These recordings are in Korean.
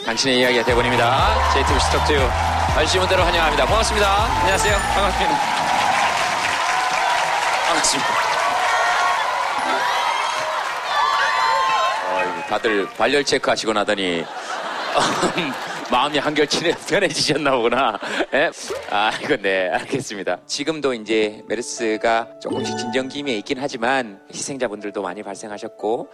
당신의 이야기가 대본입니다. JTBC 스톡투 관심분들을 환영합니다. 고맙습니다. 안녕하세요. 반갑습니다. 반갑습니다. 어이구, 다들 발열 체크 하시고 나더니 마음이 한결 친해 편해지셨나 보구나. 예? 아, 이거 네, 알겠습니다. 지금도 이제 메르스가 조금씩 진정기미에 있긴 하지만 희생자분들도 많이 발생하셨고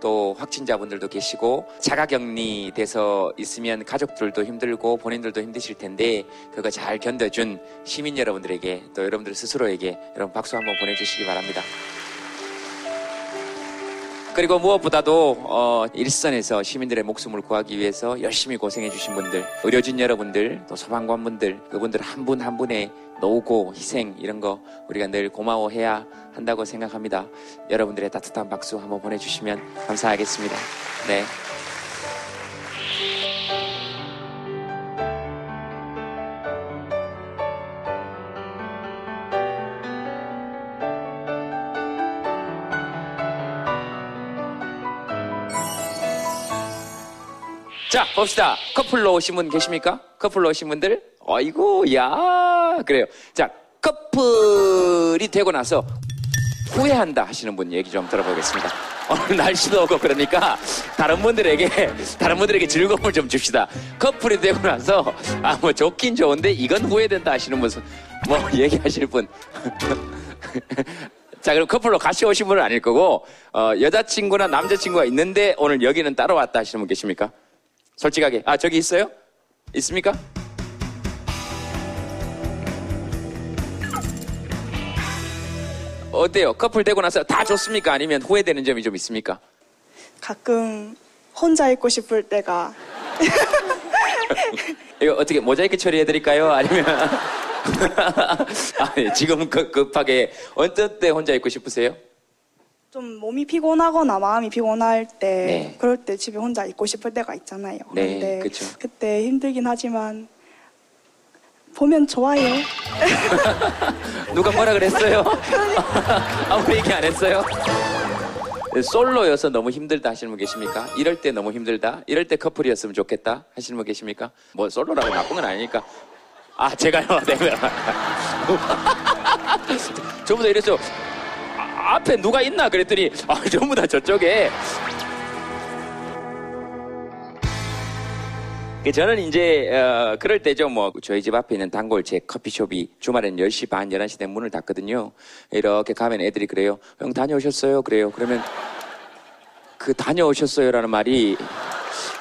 또 확진자분들도 계시고 자가 격리 돼서 있으면 가족들도 힘들고 본인들도 힘드실 텐데 그거 잘 견뎌준 시민 여러분들에게 또 여러분들 스스로에게 여러분 박수 한번 보내주시기 바랍니다. 그리고 무엇보다도 어, 일선에서 시민들의 목숨을 구하기 위해서 열심히 고생해 주신 분들, 의료진 여러분들, 또 소방관분들, 그분들 한 분한 분의 노고, 희생 이런 거 우리가 늘 고마워해야 한다고 생각합니다. 여러분들의 따뜻한 박수 한번 보내주시면 감사하겠습니다. 네. 자, 봅시다. 커플로 오신 분 계십니까? 커플로 오신 분들? 어이구, 야 그래요. 자, 커플이 되고 나서 후회한다 하시는 분 얘기 좀 들어보겠습니다. 오늘 날씨도 없고 그러니까 다른 분들에게 다른 분들에게 즐거움을 좀 줍시다. 커플이 되고 나서 아 뭐 좋긴 좋은데 이건 후회된다 하시는 분 뭐 얘기하실 분. 자 그럼 커플로 같이 오신 분은 아닐 거고 어, 여자친구나 남자친구가 있는데 오늘 여기는 따로 왔다 하시는 분 계십니까? 솔직하게. 아, 저기 있어요? 있습니까? 어때요? 커플 되고 나서 다 좋습니까? 아니면 후회되는 점이 좀 있습니까? 가끔 혼자 있고 싶을 때가 이거 어떻게 모자이크 처리해드릴까요? 아니면 아, 예, 지금 급, 급하게 어떤 때 혼자 있고 싶으세요? 좀 몸이 피곤하거나 마음이 피곤할 때 네. 그럴 때 집에 혼자 있고 싶을 때가 있잖아요. 네, 근데 그쵸. 그때 힘들긴 하지만 보면 좋아요. 누가 뭐라 그랬어요? 아무 얘기 안 했어요? 네, 솔로여서 너무 힘들다 하시는 분 계십니까? 이럴 때 너무 힘들다? 이럴 때 커플이었으면 좋겠다? 하시는 분 계십니까? 뭐 솔로라고 나쁜 건 아니니까. 아, 제가요? 네. 저보다 이랬죠. 아, 앞에 누가 있나? 그랬더니, 아, 전부 다 저쪽에. 그 저는 이제 어, 그럴 때죠. 뭐 저희 집 앞에 있는 단골 제 커피숍이 주말엔 10시 반 11시 되면 문을 닫거든요. 이렇게 가면 애들이 그래요 형 다녀오셨어요? 그래요. 그러면 그 다녀오셨어요라는 말이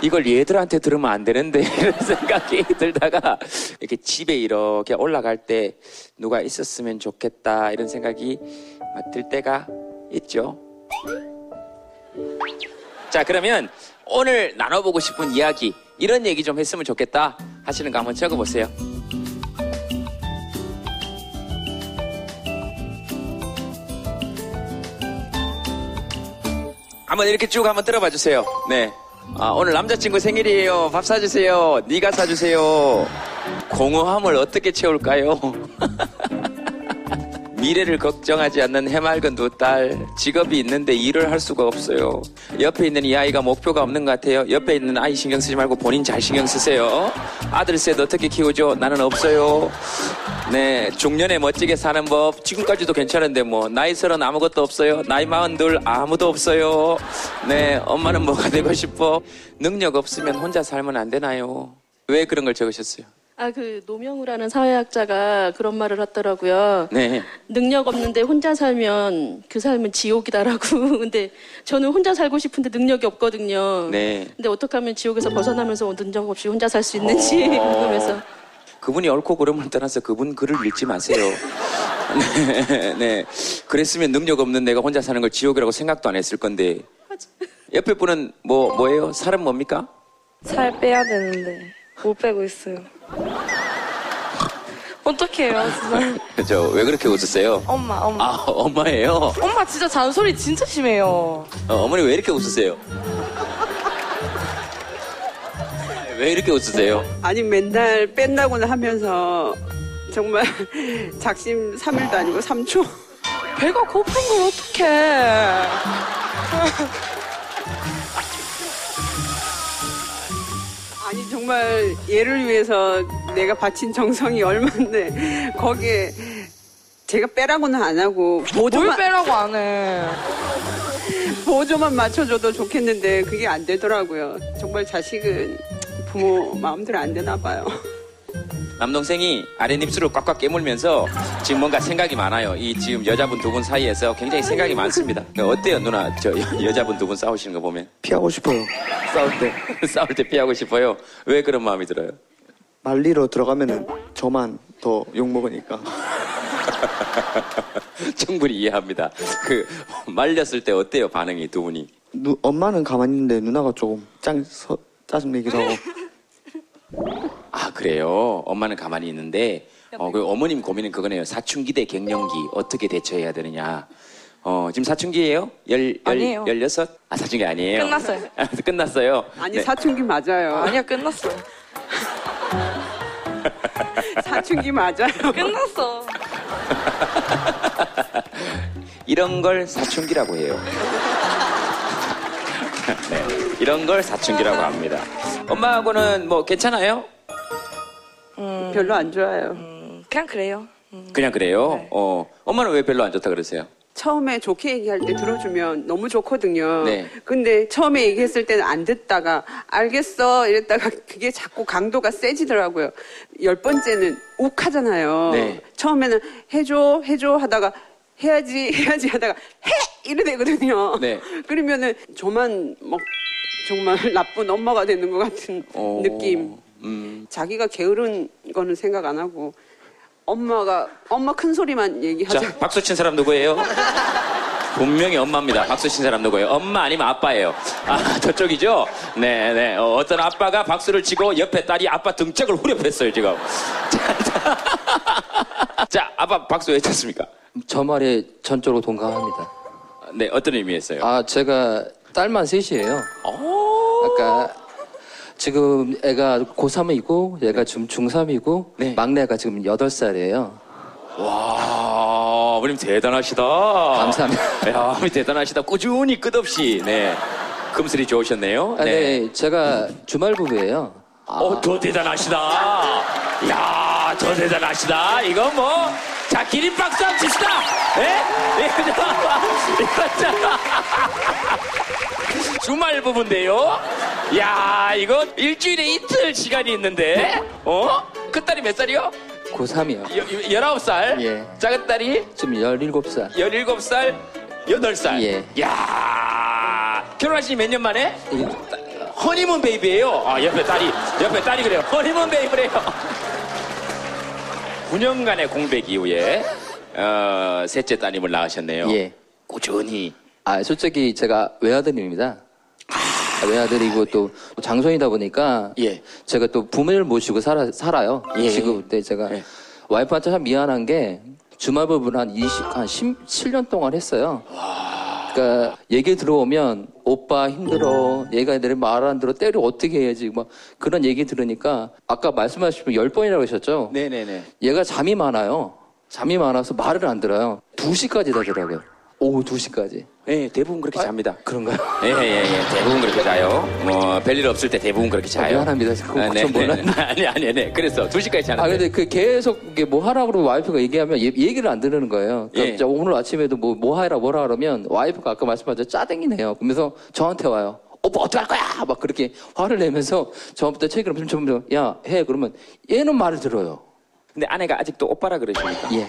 이걸 얘들한테 들으면 안 되는데 이런 생각이 들다가 이렇게 집에 이렇게 올라갈 때 누가 있었으면 좋겠다 이런 생각이 들 때가 있죠 자 그러면 오늘 나눠보고 싶은 이야기 이런 얘기 좀 했으면 좋겠다 하시는 거 한번 적어보세요. 한번 이렇게 쭉 한번 들어봐 주세요. 네. 아, 오늘 남자친구 생일이에요. 밥 사주세요. 네가 사주세요. 공허함을 어떻게 채울까요? 미래를 걱정하지 않는 해맑은 두 딸. 직업이 있는데 일을 할 수가 없어요. 옆에 있는 이 아이가 목표가 없는 것 같아요. 옆에 있는 아이 신경 쓰지 말고 본인 잘 신경 쓰세요. 아들 셋 어떻게 키우죠? 나는 없어요. 네, 중년에 멋지게 사는 법. 지금까지도 괜찮은데 뭐 나이 서른 아무것도 없어요. 나이 마흔 둘 아무도 없어요. 네, 엄마는 뭐가 되고 싶어? 능력 없으면 혼자 살면 안 되나요? 왜 그런 걸 적으셨어요? 아, 그 노명우라는 사회학자가 그런 말을 하더라고요. 네. 능력 없는데 혼자 살면 그 삶은 지옥이다라고. 근데 저는 혼자 살고 싶은데 능력이 없거든요. 네. 근데 어떻게 하면 지옥에서 벗어나면서 능력 없이 혼자 살 수 있는지 궁금해서. 그분이 옳고 그름을 떠나서 그분 글을 읽지 마세요. 네, 네. 그랬으면 능력 없는 내가 혼자 사는 걸 지옥이라고 생각도 안 했을 건데. 옆에 분은 뭐, 뭐예요? 살은 뭡니까? 살 빼야 되는데 못 빼고 있어요. 어떡해요, 진짜. 저, 왜 그렇게 웃으세요? 엄마, 엄마. 아, 엄마예요? 엄마 진짜 잔소리 진짜 심해요. 어, 머니 왜 이렇게 웃으세요? 왜 이렇게 웃으세요? 아니 맨날 뺀다고는 하면서 정말 작심 3일도 아니고 3초 배가 고픈 걸 어떡해. 정말 얘를 위해서 내가 바친 정성이 얼만데 거기에 제가 빼라고는 안 하고 뭘 보조만 빼라고 안 해. 보조만 맞춰줘도 좋겠는데 그게 안 되더라고요. 정말 자식은 부모 마음대로 안 되나 봐요. 남동생이 아랫입술을 꽉꽉 깨물면서 지금 뭔가 생각이 많아요. 이 지금 여자분 두 분 사이에서 굉장히 생각이 많습니다. 어때요, 누나? 저 여- 여자분 두 분 싸우시는 거 보면 피하고 싶어요. 싸울 때. 싸울 때 피하고 싶어요. 왜 그런 마음이 들어요? 말리러 들어가면은 저만 더 욕먹으니까. 충분히 이해합니다. 그 말렸을 때 어때요, 반응이 두 분이? 누- 엄마는 가만히 있는데 누나가 조금 짱, 서- 짜증내기도 하고. 아 그래요. 엄마는 가만히 있는데 어, 그 어머님 고민은 그거네요. 사춘기 대 갱년기 어떻게 대처해야 되느냐. 어, 지금 사춘기예요? 열, 열, 아니에요. 열여섯? 아, 사춘기 아니에요. 끝났어요. 아, 끝났어요. 아니 네. 사춘기 맞아요. 아니야, 끝났어. 사춘기 맞아요. 끝났어. 이런 걸 사춘기라고 해요. 네. 이런 걸 사춘기라고 합니다. 엄마하고는 뭐 괜찮아요? 별로 안 좋아요. 음, 그냥 그래요. 그냥 그래요? 네. 어, 엄마는 왜 별로 안 좋다 그러세요? 처음에 좋게 얘기할 때 들어주면 너무 좋거든요. 네. 근데 처음에 얘기했을 때는 안 듣다가 알겠어 이랬다가 그게 자꾸 강도가 세지더라고요. 열 번째는 욱하잖아요. 네. 처음에는 해줘 해줘 하다가 해야지 해야지 하다가 해 이래 되거든요. 네. 그러면은 저만 막 정말 나쁜 엄마가 되는 것 같은 어, 느낌. 음, 자기가 게으른 거는 생각 안 하고 엄마가 엄마 큰 소리만 얘기하자. 자, 박수 친 사람 누구예요? 분명히 엄마입니다. 박수 친 사람 누구예요? 엄마 아니면 아빠예요. 아, 저쪽이죠? 네 네. 어, 어떤 아빠가 박수를 치고 옆에 딸이 아빠 등짝을 후려했어요, 지금. 자, 자, 자, 아빠 박수 왜 쳤습니까? 저 말에 전적으로 동감합니다. 네, 어떤 의미였어요? 아, 제가 딸만 셋이에요. 어? 아까 지금 애가 고3이고 얘가 지금 중3이고 네. 막내가 지금 8살이에요. 와, 어머님 대단하시다. 감사합니다. 야, 어머님 대단하시다. 꾸준히 끝없이, 네. 금슬이 좋으셨네요. 아, 네. 제가 주말 부부예요. 어, 더 대단하시다. 야, 더 대단하시다. 이거 뭐, 자, 기립박수 한번 칩시다. 예? 이거 저, 이거 저. 주말 부부인데요. 야, 이거 일주일에 이틀 시간이 있는데, 어? 큰 딸이 몇 살이요? 고3이요. 여, 19살? 예. 작은 딸이 지금 17살. 17살? 8살? 예. 야 결혼하신 몇년 만에? 이게 허니문 베이비예요. 아 옆에 딸이 옆에 딸이 그래요. 허니문 베이비래요. 9년간의 공백 이후에 어, 셋째 따님을 낳으셨네요. 예. 꾸준히. 아, 솔직히 제가 외아들입니다. 아, 외아들이고 또 장손이다 보니까 예. 제가 또 부모를 모시고 살아, 살아요. 예. 지금 그때 제가 예. 와이프한테 참 미안한 게 주말 부부를 한 20, 한 17년 동안 했어요. 그러니까 얘기 들어오면 오빠 힘들어. 얘가 내말안 들어. 때려 어떻게 해야지. 막 그런 얘기 들으니까 아까 말씀하신 10번이라고 하셨죠? 네네네. 얘가 잠이 많아요. 잠이 많아서 말을 안 들어요. 2시까지 자더라고요. 오후 2시까지. 네, 대부분 그렇게 잡니다. 그런가요? 예, 예, 예. 대부분 그렇게 자요. 뭐, 별일 없을 때 대부분 그렇게 자요. 미안합니다. 그거 좀 몰랐네. 아니, 아니, 아니. 그래서 2시까지 자는데. 아, 근데 그 계속 이게 뭐 하라고 와이프가 얘기하면 얘, 얘기를 안 들으는 거예요. 그러니까 예. 오늘 아침에도 뭐, 뭐 하라 뭐라 그러면 와이프가 아까 말씀하신 짜증이네요. 그러면서 저한테 와요. 오빠 어떡할 거야! 막 그렇게 화를 내면서 저부터 책을 엄청 좀, 야, 해. 그러면 얘는 말을 들어요. 근데 아내가 아직도 오빠라 그러십니까? 예.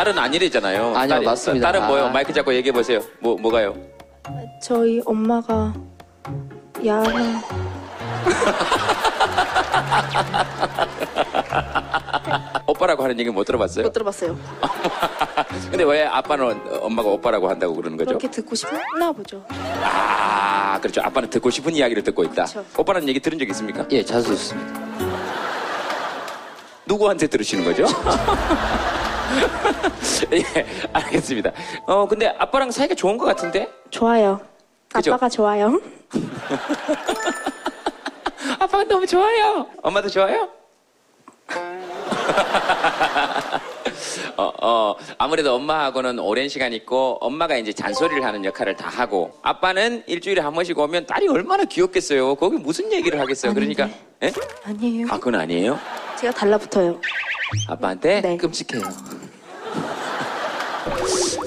딸은 아니래잖아요. 아니요, 딸이- 맞습니다. 딸은 뭐요? 아. 마이크 잡고 얘기해 보세요. 뭐 뭐가요? 저희 엄마가 야한 오빠라고 하는 얘기 못 들어봤어요? 못 들어봤어요. 근데 왜 아빠는 엄마가 오빠라고 한다고 그러는 거죠? 그렇게 듣고 싶나 보죠. 아, 그렇죠. 아빠는 듣고 싶은 이야기를 듣고 있다. 그렇죠. 오빠는 얘기 들은 적 있습니까? 예, 자주 듣습니다. 누구한테 들으시는 거죠? 예, 알겠습니다. 어, 근데 아빠랑 사이가 좋은 것 같은데? 좋아요. 그죠? 아빠가 좋아요. 아빠가 너무 좋아요. 엄마도 좋아요? 어, 어, 아무래도 엄마하고는 오랜 시간 있고 엄마가 이제 잔소리를 하는 역할을 다 하고 아빠는 일주일에 한 번씩 오면 딸이 얼마나 귀엽겠어요. 거기 무슨 얘기를 하겠어요. 그러니까 예? 아니에요. 아 그건 아니에요. 제가 달라붙어요. 아빠한테 네. 끔찍해요.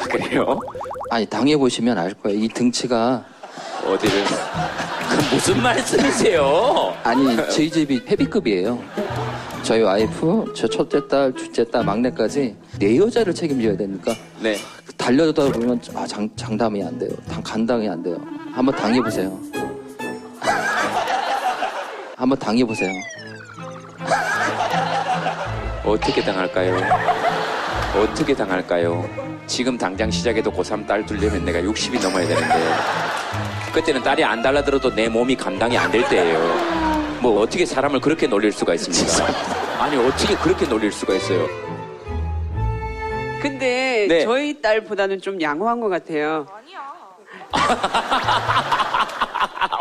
아, 그래요? 아니 당해 보시면 알 거예요. 이 등치가 어디를? 그 무슨 말씀이세요? 아니 저희 집이 헤비급이에요. 저희 와이프, 저 첫째 딸, 둘째 딸, 막내까지 네 여자를 책임져야 되니까 네. 달려다 보면 아, 장, 장담이 안 돼요. 당, 감당이 안 돼요. 한번 당해보세요. 한번 당해보세요. 어떻게 당할까요? 어떻게 당할까요? 지금 당장 시작해도 고3 딸 둘려면 내가 60이 넘어야 되는데 그때는 딸이 안 달라들어도 내 몸이 감당이 안 될 때예요. 뭐 어떻게 사람을 그렇게 놀릴 수가 있습니까? 아니 어떻게 그렇게 놀릴 수가 있어요? 근데 네. 저희 딸보다는 좀 양호한 것 같아요.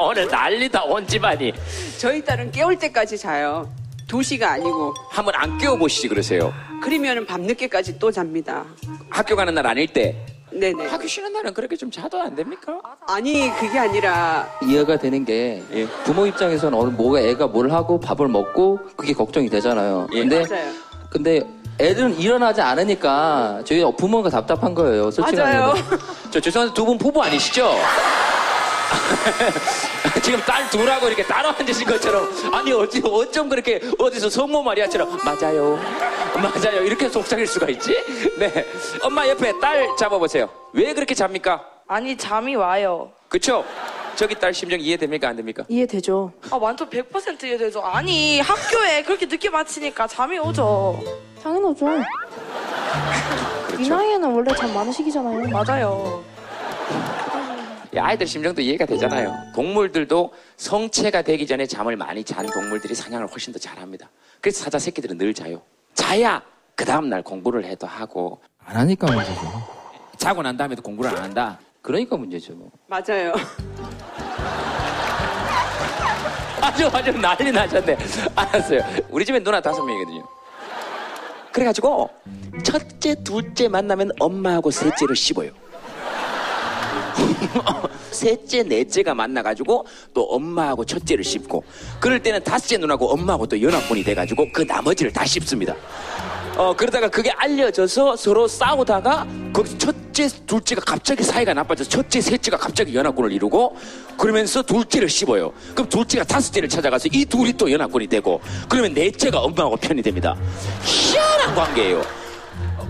오늘 난리다 온 집안이 저희 딸은 깨울 때까지 자요. 2시가 아니고. 한번 안 깨워보시지 그러세요. 그러면 밤늦게까지 또 잡니다. 학교 가는 날 아닐 때 네네. 학교 쉬는 날은 그렇게 좀 자도 안 됩니까? 아니, 그게 아니라 이해가 되는 게 예. 부모 입장에서는 어느 뭐가 애가 뭘 하고 밥을 먹고 그게 걱정이 되잖아요. 예. 근데 맞아요. 근데 애들은 일어나지 않으니까 저희 부모가 답답한 거예요. 솔직히 맞아요. 저 죄송한데 두분 부부 아니시죠? 지금 딸 둘하고 이렇게 따로 앉으신 것처럼 아니 어찌 어쩜 그렇게 어디서 성모 마리아처럼 맞아요 맞아요 이렇게 속삭일 수가 있지? 네 엄마 옆에 딸 잡아보세요 왜 그렇게 잡니까? 아니, 잠이 와요. 그쵸? 저기 딸 심정 이해됩니까 안 됩니까? 이해되죠? 아, 완전 100% 이해되죠. 아니, 학교에 그렇게 늦게 마치니까 잠이 오죠. 당연하죠. 이 그렇죠 나이에는 원래 잠 많은 시기잖아요. 맞아요. 이 아이들 심정도 이해가 되잖아요. 동물들도 성체가 되기 전에 잠을 많이 잔 동물들이 사냥을 훨씬 더 잘합니다. 그래서 사자 새끼들은 늘 자요. 자야 그 다음날 공부를 해도 하고 안 하니까 문제죠. 자고 난 다음에도 공부를 안 한다. 그러니까 문제죠. 맞아요. 아주 아주 난리 나셨네. 알았어요. 우리 집에 누나 다섯 명이거든요. 그래가지고 첫째, 둘째 만나면 엄마하고 셋째를 씹어요. 셋째, 넷째가 만나가지고 또 엄마하고 첫째를 씹고 그럴 때는 다섯째 누나하고 엄마하고 또 연합군이 돼가지고 그 나머지를 다 씹습니다. 어 그러다가 그게 알려져서 서로 싸우다가 거기서 첫째, 둘째가 갑자기 사이가 나빠져서 첫째, 셋째가 갑자기 연합군을 이루고 그러면서 둘째를 씹어요. 그럼 둘째가 다섯째를 찾아가서 이 둘이 또 연합군이 되고 그러면 넷째가 엄마하고 편이 됩니다. 희한한 관계예요.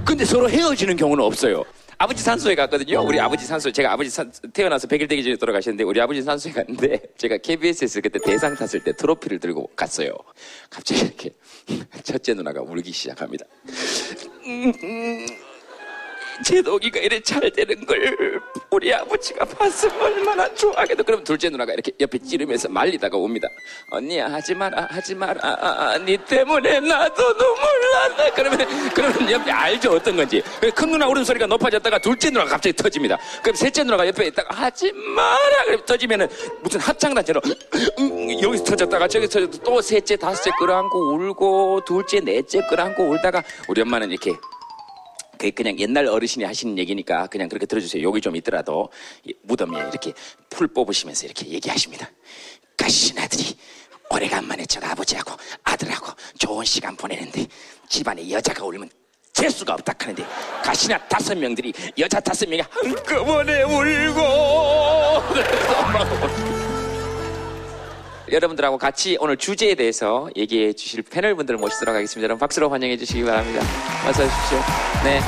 근데 서로 헤어지는 경우는 없어요. 아버지 산소에 갔거든요. 우리 아버지 산소, 제가 아버지 산, 태어나서 100일 되기 전에 돌아가셨는데, 우리 아버지 산소에 갔는데, 제가 KBS에서 그때 대상 탔을 때 트로피를 들고 갔어요. 갑자기 이렇게, 첫째 누나가 울기 시작합니다. 음, 음, 제 동이가 이래 잘 되는 걸 우리 아버지가 봤으면 얼마나 좋아하겠다. 그럼 둘째 누나가 이렇게 옆에 찌르면서 말리다가 옵니다. 언니야 하지 마라 하지 마라. 아, 아, 아, 니 때문에 나도 눈물 난다. 그러면 그러면 옆에 알죠 어떤 건지. 그래서 큰 누나 울음소리가 높아졌다가 둘째 누나가 갑자기 터집니다. 그럼 셋째 누나가 옆에 있다가 하지 마라. 그럼 터지면은 무슨 합창단처럼 음, 여기서 터졌다가 저기서 터졌다 또 셋째 다섯째 끌어안고 울고 둘째 넷째 끌어안고 울다가 우리 엄마는 이렇게 그냥 옛날 어르신이 하시는 얘기니까 그냥 그렇게 들어주세요. 욕이 좀 있더라도 이 무덤에 이렇게 풀 뽑으시면서 이렇게 얘기하십니다. 가신 아들이 오래간만에 저 아버지하고 아들하고 좋은 시간 보내는데 집안에 여자가 울면 재수가 없다 하는데 가시나 다섯 명들이 여자 다섯 명이 한꺼번에 울고 그래서 엄마가 여러분들하고 같이 오늘 주제에 대해서 얘기해 주실 패널 분들을 모시도록 하겠습니다. 여러분 박수로 환영해 주시기 바랍니다. 어서 오십시오. 네.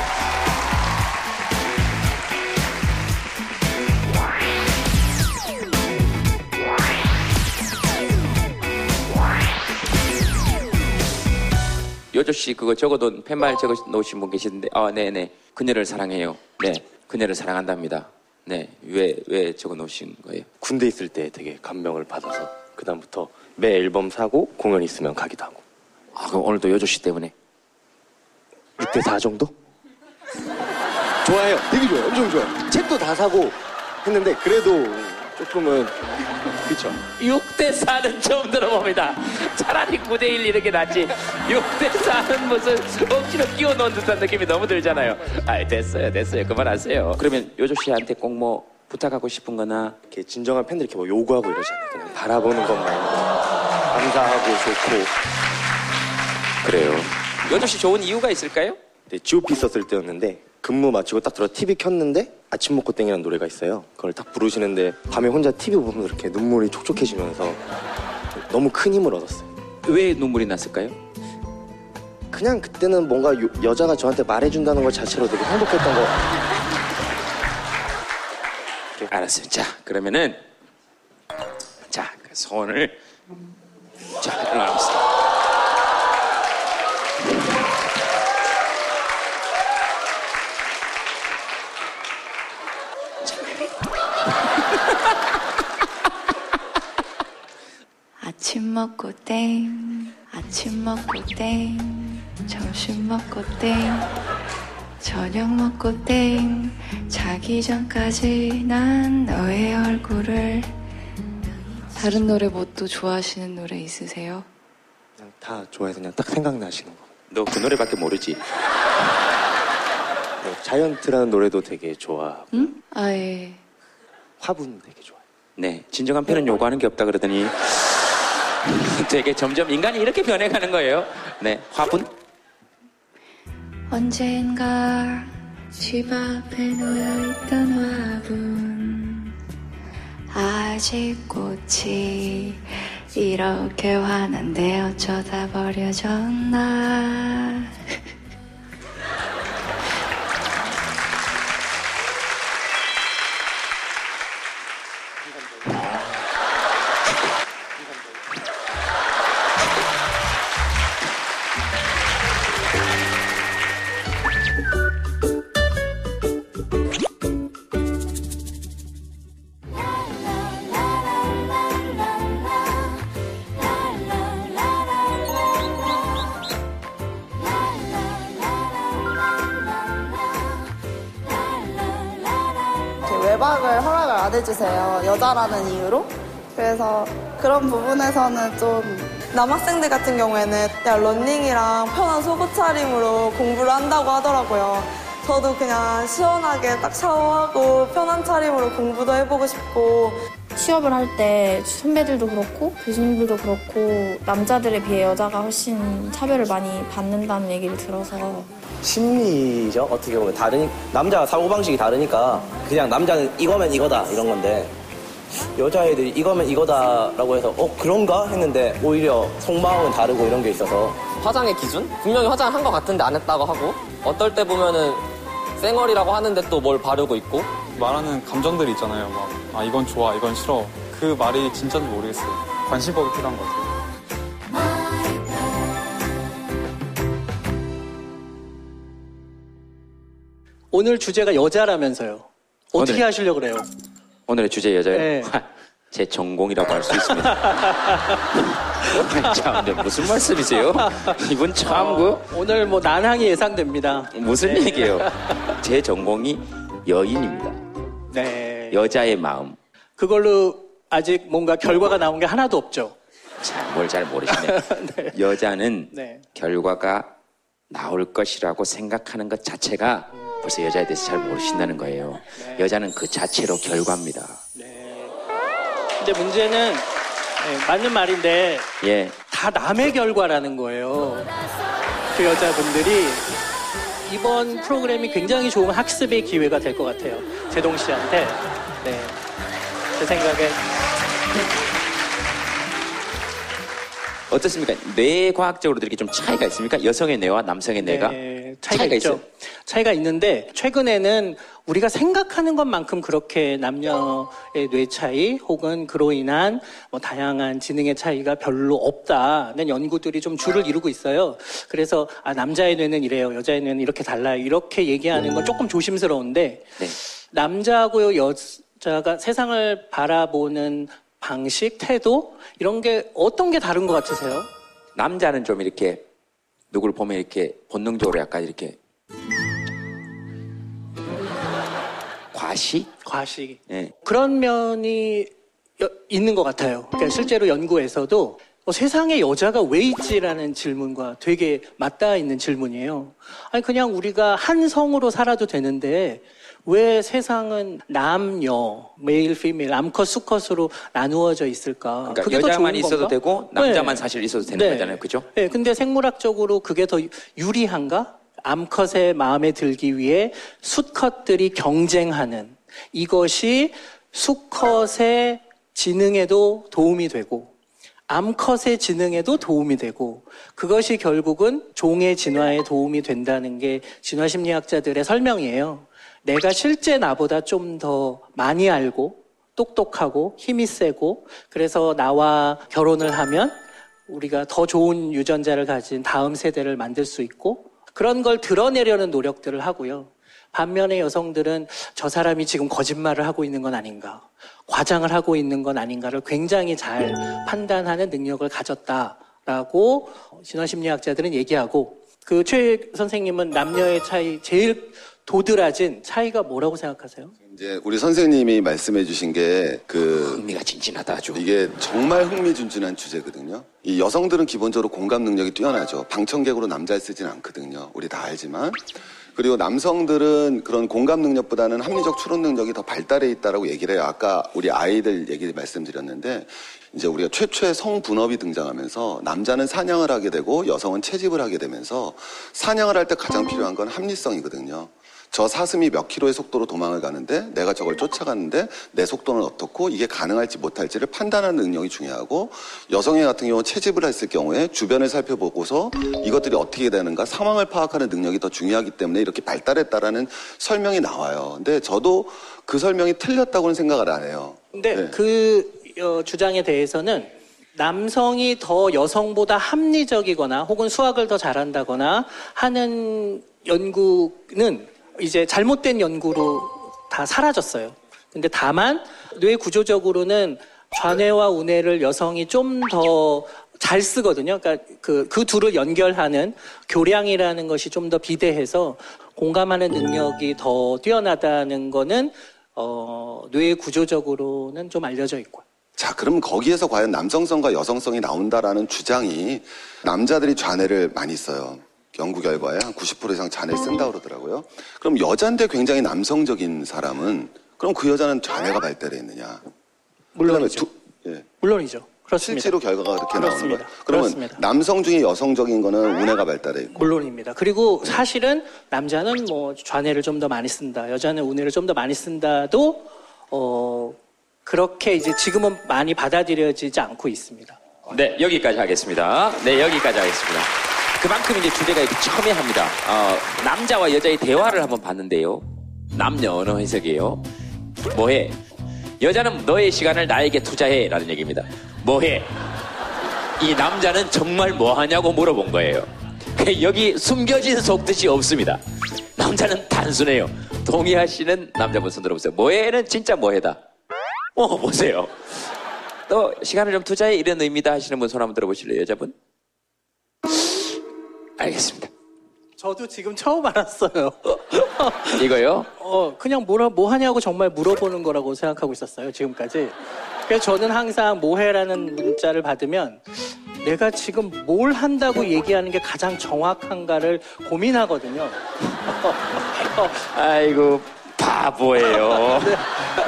요조 씨 그거 적어둔 팻말 적어 놓으신 분 계시는데 아 네네 그녀를 사랑해요. 네 그녀를 사랑한답니다. 네왜왜 적어 놓으신 거예요? 군대 있을 때 되게 감명을 받아서 그다음부터 매 앨범 사고 공연 있으면 가기도 하고 아 그럼 오늘도 요조 씨 때문에 6대 4 정도? 좋아해요. 되게 좋아요. 엄청 좋아요. 책도 다 사고 했는데 그래도 조금은 그렇죠. 6대 4는 처음 들어봅니다. 차라리 9대 1 이렇게 낫지. 6대 4는 무슨 억지로 끼워 넣은 듯한 느낌이 너무 들잖아요. 아, 됐어요, 됐어요. 그만하세요. 그러면 요조 씨한테 꼭뭐 부탁하고 싶은 거나 이렇게 진정한 팬들이 이렇게 뭐 요구하고 이러잖아요. 그냥 바라보는 것만 감사하고 좋고. 그래요. 요조 씨 좋은 이유가 있을까요? 네, GOP 있었을 때였는데 근무 마치고 딱 들어 TV 켰는데 아침 먹고 땡이라는 노래가 있어요. 그걸 딱 부르시는데 밤에 혼자 TV 보면서 이렇게 눈물이 촉촉해지면서 너무 큰 힘을 얻었어요. 왜 눈물이 났을까요? 그냥 그때는 뭔가 요- 여자가 저한테 말해준다는 것 자체로 되게 행복했던 거. 알았어요. 자, 그러면은 자, 그 손을 자, 일어나겠습니다. 아침 먹고 땡, 아침 먹고 땡, 점심 먹고 땡, 저녁 먹고 땡, 자기 전까지 난 너의 얼굴을. 다른 노래 뭐 또 좋아하시는 노래 있으세요? 그냥 다 좋아해서 그냥 딱 생각나시는 거. 너 그 노래밖에 모르지. 네, 자이언트라는 노래도 되게 좋아하고 응? 아, 예. 화분 되게 좋아해요. 네, 진정한 팬은 요구하는 게 없다 그러더니 되게 점점 인간이 이렇게 변해가는 거예요. 네, 화분. 언젠가 집 앞에 놓여있던 화분. 아직 꽃이 이렇게 환한데 어쩌다 버려졌나 해주세요. 여자라는 이유로. 그래서 그런 부분에서는 좀 남학생들 같은 경우에는 그냥 런닝이랑 편한 속옷 차림으로 공부를 한다고 하더라고요. 저도 그냥 시원하게 딱 샤워하고 편한 차림으로 공부도 해보고 싶고 취업을 할 때 선배들도 그렇고 교수님들도 그렇고 남자들에 비해 여자가 훨씬 차별을 많이 받는다는 얘기를 들어서. 심리죠 어떻게 보면. 다르니 남자가 사고 방식이 다르니까 그냥 남자는 이거면 이거다 이런 건데. 여자애들이 이거면 이거다라고 해서 어 그런가? 했는데 오히려 속마음은 다르고 이런 게 있어서. 화장의 기준? 분명히 화장한 것 같은데 안 했다고 하고. 어떨 때 보면은 쌩얼이라고 하는데 또 뭘 바르고 있고 말하는 감정들이 있잖아요. 막, 아, 이건 좋아, 이건 싫어. 그 말이 진짜인지 모르겠어요. 관심법이 필요한 것 같아요. 오늘 주제가 여자라면서요. 어떻게 오늘- 하시려고 그래요? 오늘의 주제 여자예요. 네. 제 전공이라고 할 수 있습니다. 참, 네, 무슨 말씀이세요? 이분 참 그. 오늘 뭐 난항이 예상됩니다. 무슨 얘기예요? 제 전공이 여인입니다. 네. 여자의 마음. 그걸로 아직 뭔가 결과가 나온 게 하나도 없죠. 뭘잘 모르시네. 여자는 네. 결과가 나올 것이라고 생각하는 것 자체가 벌써 여자에 대해서 잘 모르신다는 거예요. 네. 여자는 그 자체로 결과입니다. 근데 문제는 네, 맞는 말인데 예. 다 남의 결과라는 거예요. 그 여자분들이 이번 프로그램이 굉장히 좋은 학습의 기회가 될 것 같아요. 제동 씨한테. 네. 제 생각에 어떻습니까? 뇌 과학적으로도 이렇게 좀 차이가 있습니까? 여성의 뇌와 남성의 뇌가? 네, 차이가, 있죠. 차이가 있는데 최근에는 우리가 생각하는 것만큼 그렇게 남녀의 뇌 차이 혹은 그로 인한 뭐 다양한 지능의 차이가 별로 없다는 연구들이 좀 줄을 이루고 있어요. 그래서 아 남자의 뇌는 이래요, 여자의 뇌는 이렇게 달라요. 이렇게 얘기하는 건 조금 조심스러운데 네. 남자하고 여자가 세상을 바라보는 방식, 태도 이런 게 어떤 게 다른 것 같으세요? 남자는 좀 이렇게 누굴 보면 이렇게 본능적으로 약간 이렇게 과시? 과시. 예. 그런 면이 여- 있는 것 같아요. 그러니까 실제로 연구에서도 어, 세상에 여자가 왜 있지라는 질문과 되게 맞닿아 있는 질문이에요. 아니 그냥 우리가 한 성으로 살아도 되는데 왜 세상은 남녀, 메일, 피메일, 암컷, 수컷으로 나누어져 있을까? 그러니까 그게 더 여자만 있어도 건가? 되고 남자만 네. 사실 있어도 되는 네. 거잖아요. 그죠? 네, 근데 생물학적으로 그게 더 유리한가? 암컷의 마음에 들기 위해 수컷들이 경쟁하는 이것이 수컷의 지능에도 도움이 되고 암컷의 지능에도 도움이 되고 그것이 결국은 종의 진화에 도움이 된다는 게 진화 심리학자들의 설명이에요. 내가 실제 나보다 좀 더 많이 알고 똑똑하고 힘이 세고 그래서 나와 결혼을 하면 우리가 더 좋은 유전자를 가진 다음 세대를 만들 수 있고 그런 걸 드러내려는 노력들을 하고요. 반면에 여성들은 저 사람이 지금 거짓말을 하고 있는 건 아닌가, 과장을 하고 있는 건 아닌가를 굉장히 잘 판단하는 능력을 가졌다라고 진화심리학자들은 얘기하고 그 최 선생님은 남녀의 차이 제일 도드라진 차이가 뭐라고 생각하세요? 이제 우리 선생님이 말씀해 주신 게그 흥미가 진진하다 아주. 이게 정말 흥미진진한 주제거든요. 이 여성들은 기본적으로 공감 능력이 뛰어나죠. 방청객으로 남자를 쓰진 않거든요. 우리 다 알지만. 그리고 남성들은 그런 공감 능력보다는 합리적 추론 능력이 더 발달해 있다라고 얘기를 해요. 아까 우리 아이들 얘기 말씀드렸는데 이제 우리가 최초의 성분업이 등장하면서 남자는 사냥을 하게 되고 여성은 채집을 하게 되면서 사냥을 할 때 가장 필요한 건 합리성이거든요. 저 사슴이 몇 킬로의 속도로 도망을 가는데 내가 저걸 쫓아가는데 내 속도는 어떻고 이게 가능할지 못할지를 판단하는 능력이 중요하고 여성의 같은 경우 채집을 했을 경우에 주변을 살펴보고서 이것들이 어떻게 되는가 상황을 파악하는 능력이 더 중요하기 때문에 이렇게 발달했다라는 설명이 나와요. 근데 저도 그 설명이 틀렸다고는 생각을 안 해요. 근데 그 어, 주장에 대해서는 남성이 더 여성보다 합리적이거나 혹은 수학을 더 잘한다거나 하는 연구는 이제 잘못된 연구로 다 사라졌어요. 근데 다만 뇌 구조적으로는 좌뇌와 우뇌를 여성이 좀 더 잘 쓰거든요. 그러니까 그, 그 둘을 연결하는 교량이라는 것이 좀 더 비대해서 공감하는 능력이 더 뛰어나다는 거는 어, 뇌 구조적으로는 좀 알려져 있고. 자, 그럼 거기에서 과연 남성성과 여성성이 나온다라는 주장이 남자들이 좌뇌를 많이 써요. 연구 결과에 한 90% 이상 좌뇌 쓴다 그러더라고요. 그럼 여자인데 굉장히 남성적인 사람은 그럼 그 여자는 좌뇌가 발달해 있느냐? 물론이죠. 예. 물론이죠. 그렇습니다. 실제로 결과가 그렇게 나오는 그렇습니다. 거예요. 그러면 그렇습니다. 남성 중에 여성적인 거는 우뇌가 발달해 있고 물론입니다. 그리고 사실은 남자는 뭐 좌뇌를 좀 더 많이 쓴다, 여자는 우뇌를 좀 더 많이 쓴다도 어 그렇게 이제 지금은 많이 받아들여지지 않고 있습니다. 네, 여기까지 하겠습니다. 네, 여기까지 하겠습니다. 그만큼 이제 주제가 이렇게 첨예합니다. 어, 남자와 여자의 대화를 한번 봤는데요. 남녀 언어 해석이에요. 뭐해? 여자는 너의 시간을 나에게 투자해. 라는 얘기입니다. 뭐해? 이 남자는 정말 뭐하냐고 물어본 거예요. 여기 숨겨진 속뜻이 없습니다. 남자는 단순해요. 동의하시는 남자분 손 들어보세요. 뭐해는 진짜 뭐해다. 어, 보세요. 또 시간을 좀 투자해 이런 의미다 하시는 분 손 한번 들어보실래요, 여자분? 알겠습니다. 저도 지금 처음 알았어요. 이거요? 어 그냥 뭐라 뭐 하냐고 정말 물어보는 거라고 생각하고 있었어요 지금까지. 그래서 저는 항상 뭐해라는 문자를 받으면 내가 지금 뭘 한다고 얘기하는 게 가장 정확한가를 고민하거든요. 아이고 바보예요. 네.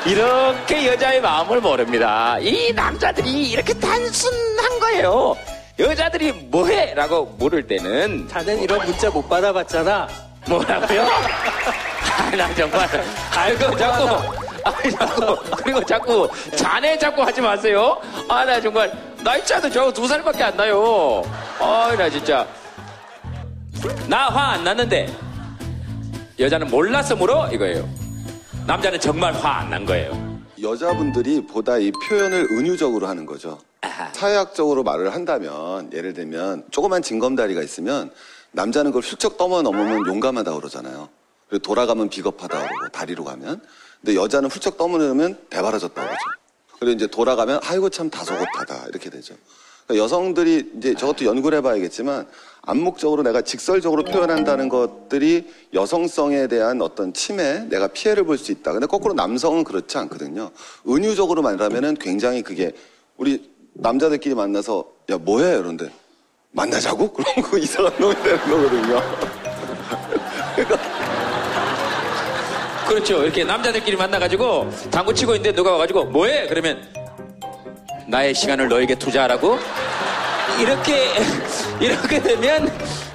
이렇게 여자의 마음을 모릅니다. 이 남자들이 이렇게 단순한 거예요. 여자들이 뭐해? 라고 물을 때는 자넨 이런 문자 못 받아봤잖아. 뭐라고요? 아, 나 정말 아이고 자꾸 아이 자꾸 그리고 자꾸 자네 자꾸 하지 마세요. 아 나 정말 나이 차도 저두 살밖에 안 나요. 아 나 진짜 나 화 안 났는데 여자는 물어 이거예요. 남자는 정말 화 안 난 거예요. 여자분들이 보다 이 표현을 은유적으로 하는 거죠. 사회학적으로 말을 한다면 예를 들면 조그만 징검다리가 있으면 남자는 그걸 훌쩍 떠머 넘으면 용감하다 그러잖아요. 그리고 돌아가면 비겁하다 그러고 다리로 가면 근데 여자는 훌쩍 떠넘으면 배바라졌다 그러죠. 그리고 이제 돌아가면 아이고 참 다소곳하다 이렇게 되죠. 그러니까 여성들이 이제 저것도 연구를 해봐야겠지만 암묵적으로 내가 직설적으로 표현한다는 것들이 여성성에 대한 어떤 침해, 내가 피해를 볼 수 있다. 근데 거꾸로 남성은 그렇지 않거든요. 은유적으로 말하면은 굉장히 그게 우리 남자들끼리 만나서 야 뭐해 이런데 만나자고 그런 거 이상한 놈이 되는 거거든요. 그렇죠. 이렇게 남자들끼리 만나가지고 당구 치고 있는데 누가 와가지고 뭐해? 그러면 나의 시간을 너에게 투자하라고? 이렇게 이렇게 되면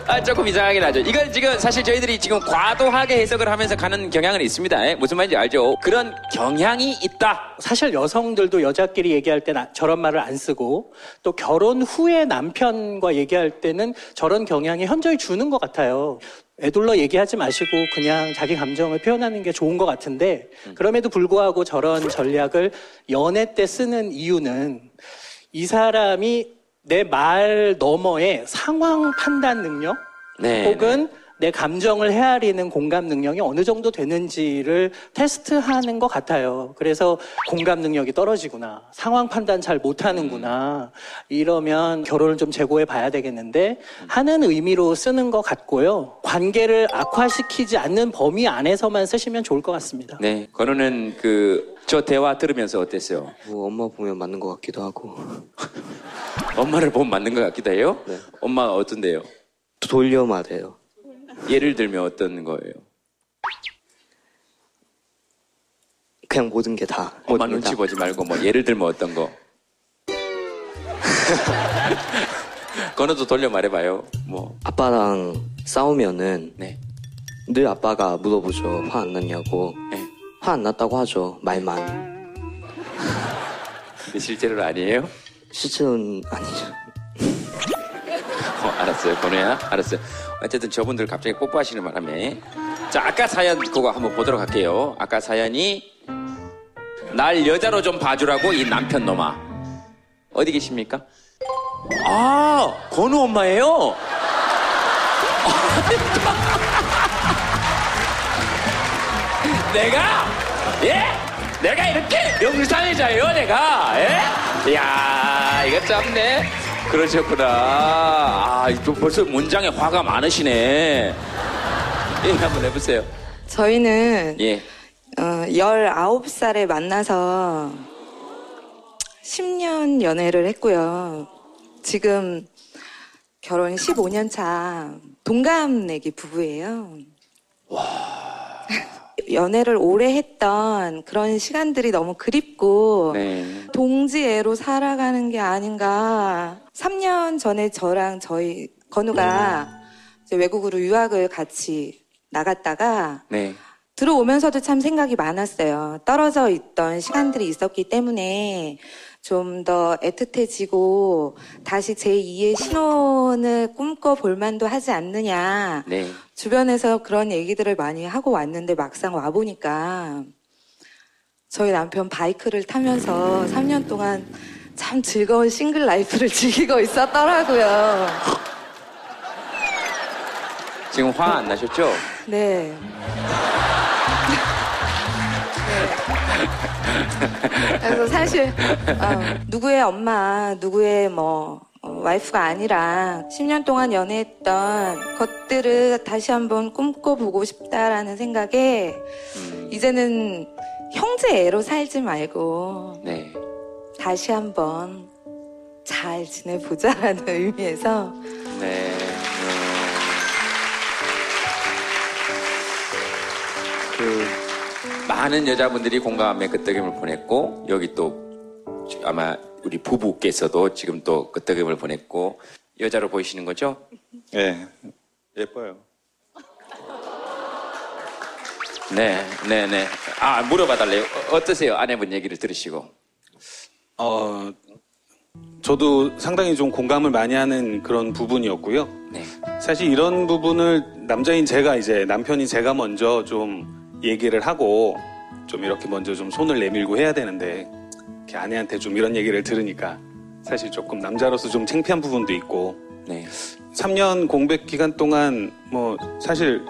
아, 조금 이상하긴 하죠. 이건 지금 사실 저희들이 지금 과도하게 해석을 하면서 가는 경향은 있습니다. 예? 무슨 말인지 알죠? 그런 경향이 있다. 사실 여성들도 여자끼리 얘기할 때는 저런 말을 안 쓰고 또 결혼 후에 남편과 얘기할 때는 저런 경향이 현저히 주는 것 같아요. 애둘러 얘기하지 마시고 그냥 자기 감정을 표현하는 게 좋은 것 같은데 그럼에도 불구하고 저런 전략을 연애 때 쓰는 이유는 이 사람이 내 말 너머의 상황 판단 능력 네, 혹은 내 감정을 헤아리는 공감 능력이 어느 정도 되는지를 테스트하는 것 같아요. 그래서 공감 능력이 떨어지구나. 상황 판단 잘 못하는구나. 이러면 결혼을 좀 재고해 봐야 되겠는데 하는 의미로 쓰는 것 같고요. 관계를 악화시키지 않는 범위 안에서만 쓰시면 좋을 것 같습니다. 네. 건우는 그 저 대화 들으면서 어땠어요? 뭐 엄마 보면 맞는 것 같기도 하고 엄마를 보면 맞는 것 같기도 해요? 엄마가 어떤데요? 돌려 말해요. 예를 들면 어떤 거예요? 그냥 모든 게 다. 엄마 눈치 보지 말고 뭐 예를 들면 어떤 거? 건우도 돌려 말해봐요. 뭐 아빠랑 싸우면은 네. 늘 아빠가 물어보죠. 화 안 났냐고. 네. 화 안 났다고 하죠. 말만. 근데 실제로는 아니에요? 실제로는 아니죠. 어, 알았어요, 건우야. 알았어요. 어쨌든 저분들 갑자기 뽀뽀하시는 바람에. 자, 아까 사연 그거 한번 보도록 할게요. 아까 사연이 날 여자로 좀 봐주라고 이 남편 놈아. 어디 계십니까? 아, 건우 엄마예요? 내가? 예? 내가 이렇게 영상이자예요, 내가? 예? 이야, 이거 짬네. 그러셨구나. 아, 또 벌써 문장에 화가 많으시네. 예, 한번 해보세요. 저희는 예. 어, 19살에 만나서 10년 연애를 했고요. 지금 결혼 15년 차 동갑내기 부부예요. 연애를 오래 했던 그런 시간들이 너무 그립고 네. 동지애로 살아가는 게 아닌가. 3년 전에 저랑 저희 건우가 이제 외국으로 유학을 같이 나갔다가 네. 들어오면서도 참 생각이 많았어요. 떨어져 있던 시간들이 있었기 때문에 좀 더 애틋해지고 다시 제2의 신혼을 꿈꿔볼 만도 하지 않느냐. 네. 주변에서 그런 얘기들을 많이 하고 왔는데 막상 와보니까 저희 남편 바이크를 타면서 3년 동안 참 즐거운 싱글 라이프를 즐기고 있었더라고요. 지금 화 안 나셨죠? 네. 그래서 사실 어, 누구의 엄마, 누구의 뭐 어, 와이프가 아니라 10년 동안 연애했던 것들을 다시 한번 꿈꿔보고 싶다라는 생각에 이제는 형제애로 살지 말고 네. 다시 한번 잘 지내보자라는 의미에서 네. 그 많은 여자분들이 공감의 끄떡임을 보냈고 여기 또 아마 우리 부부께서도 지금 또 끄떡임을 보냈고 여자로 보이시는 거죠? 예. 예뻐요. 네, 네, 네. 아 물어봐 달래요. 어, 어떠세요? 아내분 얘기를 들으시고. 어, 저도 상당히 좀 공감을 많이 하는 그런 부분이었고요. 네. 사실 이런 부분을 남자인 제가 이제 남편인 제가 먼저 좀 얘기를 하고 좀 이렇게 먼저 좀 손을 내밀고 해야 되는데 이렇게 아내한테 좀 이런 얘기를 들으니까 사실 조금 남자로서 좀 창피한 부분도 있고 네. 3년 공백 기간 동안 뭐 사실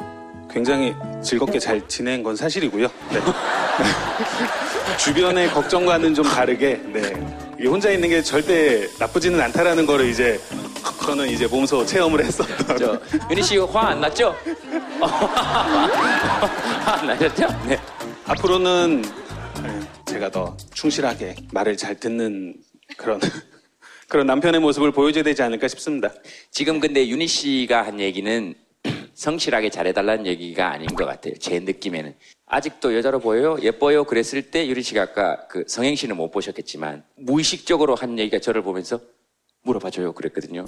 굉장히 즐겁게 잘 지낸 건 사실이고요. 네. 주변의 걱정과는 좀 다르게 네. 이 혼자 있는 게 절대 나쁘지는 않다라는 거를 이제 저는 이제 몸소 체험을 했었던. 저, 윤희 씨 화 안 났죠? 화 안 나셨죠? 네. 앞으로는 네, 제가 더 충실하게 말을 잘 듣는 그런 그런 남편의 모습을 보여줘야 되지 않을까 싶습니다. 지금 근데 윤희 씨가 한 얘기는 성실하게 잘해달라는 얘기가 아닌 것 같아요. 제 느낌에는. 아직도 여자로 보여요? 예뻐요? 그랬을 때 유리 씨가 아까 그 성행 씨는 못 보셨겠지만 무의식적으로 한 얘기가 저를 보면서 물어봐줘요. 그랬거든요.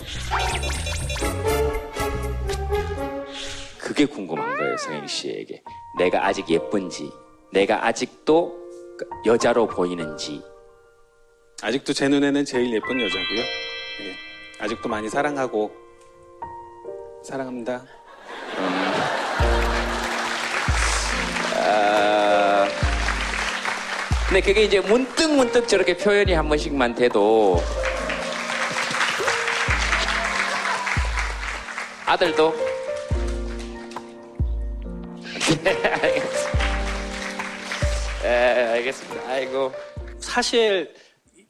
그게 궁금한 거예요. 성행 씨에게. 내가 아직 예쁜지, 내가 아직도 여자로 보이는지. 아직도 제 눈에는 제일 예쁜 여자고요. 예. 아직도 많이 사랑하고 사랑합니다. 근데 그게 이제 문득 문득 저렇게 표현이 한 번씩만 돼도 아들도 네, 알겠습니다. 아이고. 사실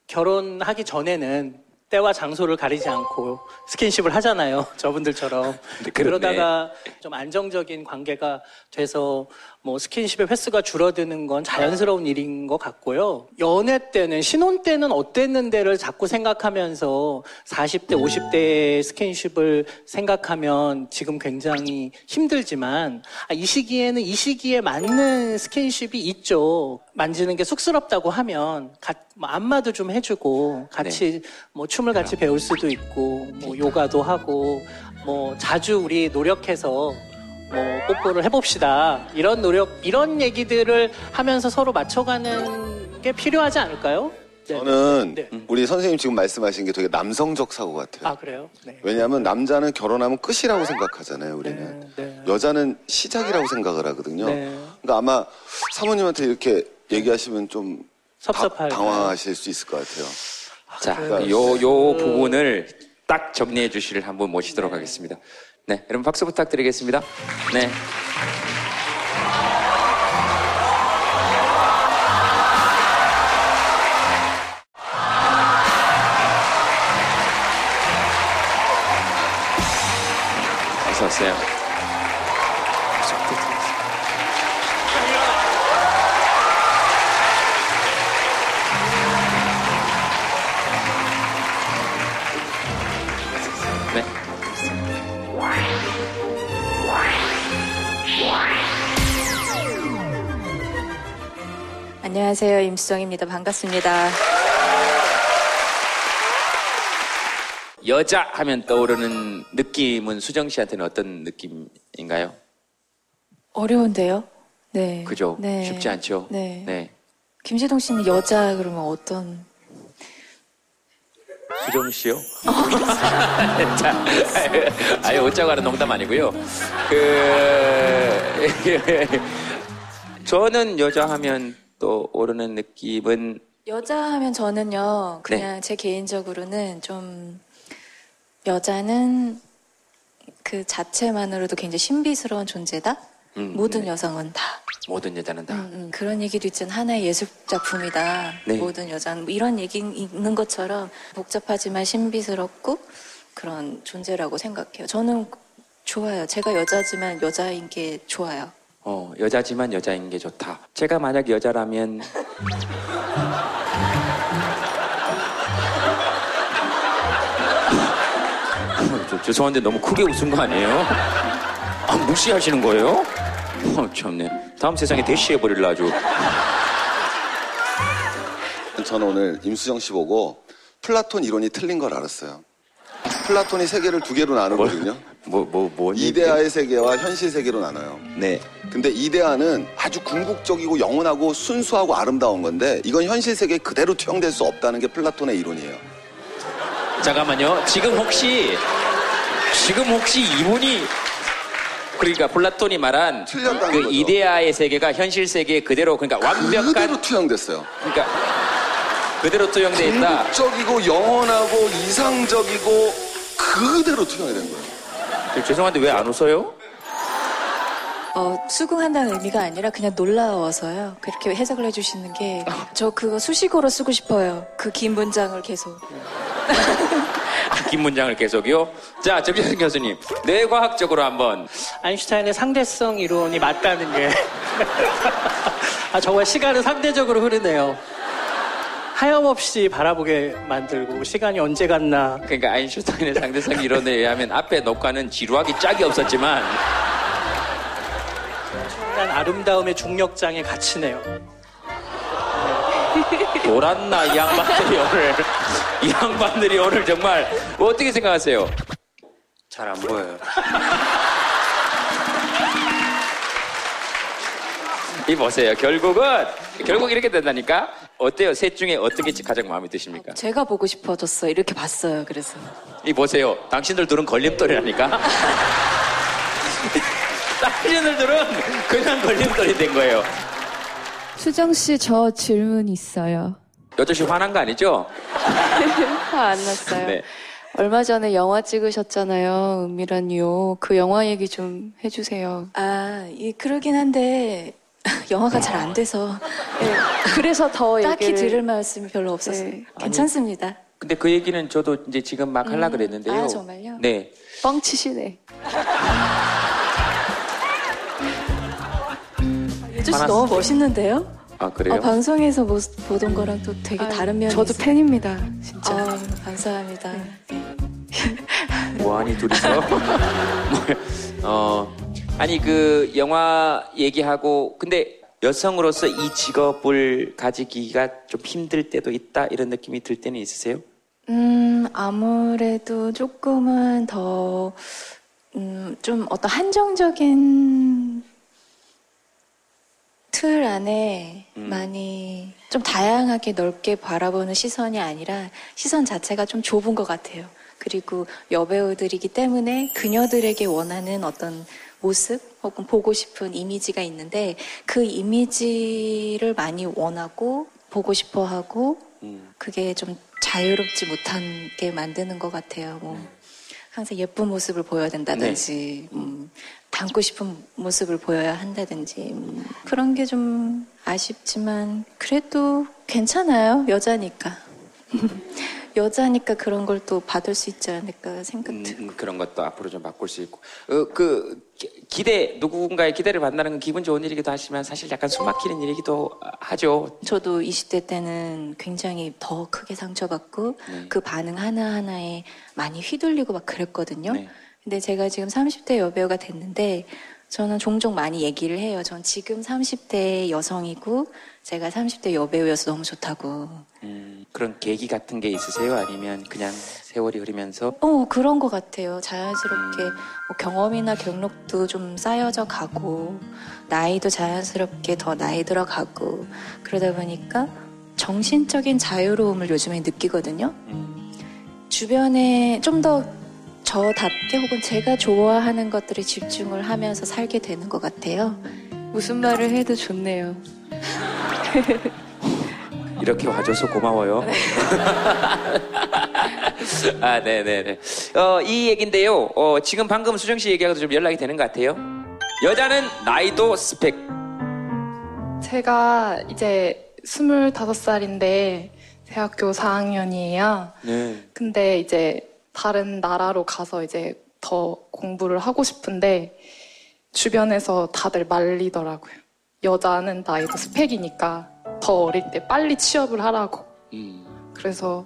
결혼하기 전에는 때와 장소를 가리지 않고 스킨십을 하잖아요. 저분들처럼. 그러다가 좀 안정적인 관계가 돼서 뭐 스킨십의 횟수가 줄어드는 건 자연스러운 일인 것 같고요. 연애 때는, 신혼 때는 어땠는데를 자꾸 생각하면서 40대, 50대의 스킨십을 생각하면 지금 굉장히 힘들지만 아, 이 시기에는 이 시기에 맞는 스킨십이 있죠. 만지는 게 쑥스럽다고 하면 가- 뭐 안마도 좀 해주고 같이 뭐 춤을 같이 배울 수도 있고 뭐 요가도 하고 뭐 자주 우리 노력해서 뭐 뽀뽀를 해봅시다 이런 노력 이런 얘기들을 하면서 서로 맞춰가는 게 필요하지 않을까요? 네. 저는 네. 우리 선생님 지금 말씀하신 게 되게 남성적 사고 같아요. 아 그래요? 네. 왜냐하면 남자는 결혼하면 끝이라고 생각하잖아요, 우리는. 여자는 시작이라고 생각을 하거든요. 네. 그러니까 아마 사모님한테 이렇게 얘기하시면 좀 섭섭할 다- 당황하실 수 있을 것 같아요. 자, 그러니까 요, 요 부분을 딱 정리해 주실 한분 모시도록 하겠습니다. 네, 여러분 박수 부탁드리겠습니다. 네. 어서 오세요. 안녕하세요. 임수정입니다. 반갑습니다. 여자 하면 떠오르는 느낌은 수정 씨한테는 어떤 느낌인가요? 어려운데요? 네. 그죠? 네. 쉽지 않죠? 네. 네. 김재동 씨는 여자 그러면 어떤? 수정 씨요? 자, 아예 웃자고 하는 농담 아니고요. 그 저는 여자 하면 또 오르는 느낌은 여자 하면 저는요, 네. 그냥 제 개인적으로는 좀, 여자는 그 자체만으로도 굉장히 신비스러운 존재다? 음, 모든 네. 여성은 다. 모든 여자는 다. 음, 음, 그런 얘기도 있잖아. 하나의 예술 작품이다. 네. 모든 여자는. 뭐 이런 얘기 있는 것처럼 복잡하지만 신비스럽고 그런 존재라고 생각해요. 저는 좋아요. 제가 여자지만 여자인 게 좋아요. 어, 여자지만 여자인 게 좋다. 제가 만약 여자라면 어, 저, 죄송한데 너무 크게 웃은 거 아니에요? 아, 무시하시는 거예요? 어, 참네. 다음 세상에 대시해 버릴라 아주. 저는 오늘 임수정 씨 보고 플라톤 이론이 틀린 걸 알았어요. 플라톤이 세계를 두 개로 나누거든요. 뭐, 뭐, 뭐. 이데아의 세계와 현실 세계로 나눠요. 네. 근데 이데아는 아주 궁극적이고 영원하고 순수하고 아름다운 건데 이건 현실 세계에 그대로 투영될 수 없다는 게 플라톤의 이론이에요. 잠깐만요. 지금 혹시 지금 혹시 이분이 그러니까 플라톤이 말한 그 거죠. 이데아의 세계가 현실 세계에 그대로 그러니까 완벽한 그대로 투영됐어요. 그러니까 그대로 투영돼 있다. 궁극적이고 영원하고 이상적이고 그대로 투영이 된 거예요. 저 죄송한데 왜 안 웃어요? 어, 수긍한다는 의미가 아니라 그냥 놀라워서요. 그렇게 해석을 해주시는 게 저 그거 수식어로 쓰고 싶어요. 그 긴 문장을 계속. 긴 문장을 계속요. 자, 정재승 교수님. 뇌과학적으로 한번. 아인슈타인의 상대성 이론이 맞다는 게. 아, 정말 시간은 상대적으로 흐르네요. 하염없이 바라보게 만들고 시간이 언제 갔나. 그러니까 아인슈타인의 상대성 이론에 의하면 앞에 녹화는 지루하기 짝이 없었지만 난 아름다움의 중력장에 갇히네요. 돌았나 이 양반들이 오늘 이 양반들이 오늘 정말 뭐 어떻게 생각하세요? 잘 안 보여요. 이 보세요. 결국은 결국 이렇게 된다니까. 어때요? 셋 중에 어떤 게 가장 마음에 드십니까? 제가 보고 싶어졌어. 이렇게 봤어요. 그래서. 이 보세요. 당신들 둘은 걸림돌이라니까. 당신들은 그냥 걸림돌이 된 거예요. 수정 씨, 저 질문 있어요. 여덟 시 화난 거 아니죠? 화 안 났어요. 네. 얼마 전에 영화 찍으셨잖아요. 은밀한 유. 그 영화 얘기 좀 해주세요. 아, 예, 그러긴 한데 영화가 잘 안 돼서 예, 그래서 더 딱히 얘기를- 들을 말씀이 별로 없었어요. 네. 괜찮습니다. 근데 그 얘기는 저도 이제 지금 막 하려 음, 그랬는데요. 아, 정말요? 네. 뻥치시네. 예주 씨 화났- 너무 멋있는데요? 아 그래요? 어, 방송에서 모- 보던 거랑 또 되게 아, 다른 면이 저도 있어요. 팬입니다. 진짜. 아, 감사합니다. 뭐하니 둘이서? 어 아니 그 영화 얘기하고 근데 여성으로서 이 직업을 가지기가 좀 힘들 때도 있다 이런 느낌이 들 때는 있으세요? 음, 아무래도 조금은 더, 음, 좀 어떤 한정적인 틀 안에 음. 많이 좀 다양하게 넓게 바라보는 시선이 아니라 시선 자체가 좀 좁은 것 같아요. 그리고 여배우들이기 때문에 그녀들에게 원하는 어떤 모습 혹은 보고 싶은 이미지가 있는데 그 이미지를 많이 원하고 보고 싶어 하고 그게 좀 자유롭지 못하게 만드는 것 같아요. 뭐 항상 예쁜 모습을 보여야 된다든지 음, 닮고 싶은 모습을 보여야 한다든지 음, 그런 게 좀 아쉽지만 그래도 괜찮아요 여자니까. 여자니까 그런 걸 또 받을 수 있지 않을까 생각 음, 음, 그런 것도 앞으로 좀 바꿀 수 있고. 어, 그 기- 기대 누군가의 기대를 만나는 건 기분 좋은 일이기도 하지만 사실 약간 숨막히는 일이기도 하죠. 저도 20대 때는 굉장히 더 크게 상처받고 그 반응 하나 하나에 많이 휘둘리고 막 그랬거든요. 근데 제가 지금 30대 여배우가 됐는데 저는 종종 많이 얘기를 해요. 전 지금 30대 여성이고 제가 30대 여배우여서 너무 좋다고. 음, 그런 계기 같은 게 있으세요? 아니면 그냥 세월이 흐르면서 어, 그런 것 같아요. 자연스럽게 뭐 경험이나 경력도 좀 쌓여져 가고, 나이도 자연스럽게 더 나이 들어가고, 그러다 보니까 정신적인 자유로움을 요즘에 느끼거든요. 주변에 좀 더 저답게 혹은 제가 좋아하는 것들에 집중을 하면서 살게 되는 것 같아요. 무슨 말을 해도 좋네요. 이렇게 와줘서 고마워요. 아, 네네네. 어, 이 얘긴데요. 어, 지금 방금 수정 씨 얘기하고도 좀 연락이 되는 것 같아요. 여자는 나이도 스펙. 제가 이제 25살인데 대학교 4학년이에요. 네. 근데 이제 다른 나라로 가서 이제 더 공부를 하고 싶은데 주변에서 다들 말리더라고요. 여자는 나이도 스펙이니까 더 어릴 때 빨리 취업을 하라고. 그래서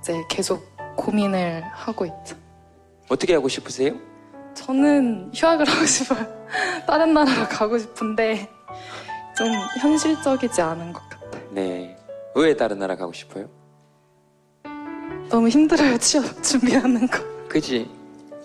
이제 계속 고민을 하고 있죠. 어떻게 하고 싶으세요? 저는 휴학을 하고 싶어요. 다른 나라로 가고 싶은데 좀 현실적이지 않은 것 같아요. 네. 왜 다른 나라 가고 싶어요? 너무 힘들어요, 취업 준비하는 거. 그지?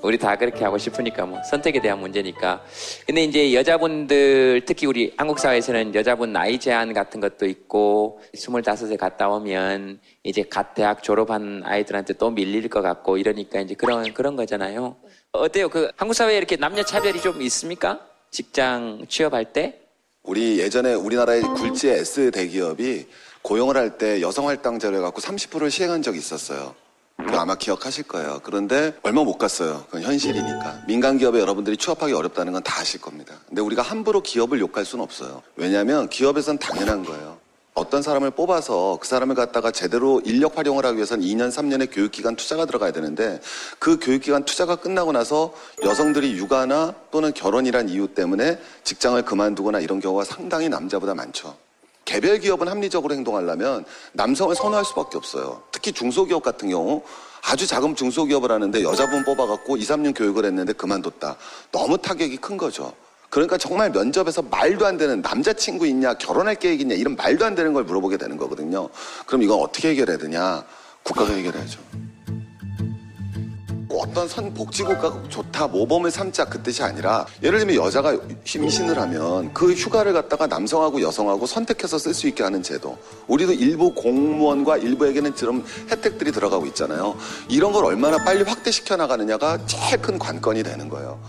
우리 다 그렇게 하고 싶으니까 뭐 선택에 대한 문제니까. 근데 이제 여자분들 특히 우리 한국 사회에서는 여자분 나이 제한 같은 것도 있고 스물다섯에 갔다 오면 이제 갓 대학 졸업한 아이들한테 또 밀릴 것 같고 이러니까 이제 그런 그런 거잖아요. 어때요? 그 한국 사회에 이렇게 남녀 차별이 좀 있습니까? 직장 취업할 때? 우리 예전에 우리나라의 굴지 S 대기업이 고용을 할 때 여성 할당제를 갖고 30%를 시행한 적이 있었어요. 거 아마 기억하실 거예요. 그런데 얼마 못 갔어요. 그건 현실이니까. 민간 기업에 여러분들이 취업하기 어렵다는 건 다 아실 겁니다. 근데 우리가 함부로 기업을 욕할 수는 없어요. 왜냐하면 기업에선 당연한 거예요. 어떤 사람을 뽑아서 그 사람을 갖다가 제대로 인력 활용을 하기 위해서는 2년, 3년의 교육기간 투자가 들어가야 되는데 그 교육기간 투자가 끝나고 나서 여성들이 육아나 또는 결혼이란 이유 때문에 직장을 그만두거나 이런 경우가 상당히 남자보다 많죠. 개별 기업은 합리적으로 행동하려면 남성을 선호할 수밖에 없어요. 특히 중소기업 같은 경우 아주 작은 중소기업을 하는데 여자분 뽑아갖고 2, 3년 교육을 했는데 그만뒀다. 너무 타격이 큰 거죠. 그러니까 정말 면접에서 말도 안 되는 남자친구 있냐, 결혼할 계획 있냐, 이런 말도 안 되는 걸 물어보게 되는 거거든요. 그럼 이건 어떻게 해결해야 되냐? 국가가 해결해야죠. 어떤 선 복지국가가 좋다, 모범을 삼자 그 뜻이 아니라 예를 들면 여자가 임신을 하면 그 휴가를 갖다가 남성하고 여성하고 선택해서 쓸 수 있게 하는 제도. 우리도 일부 공무원과 일부에게는 그런 혜택들이 들어가고 있잖아요. 이런 걸 얼마나 빨리 확대시켜 나가느냐가 제일 큰 관건이 되는 거예요.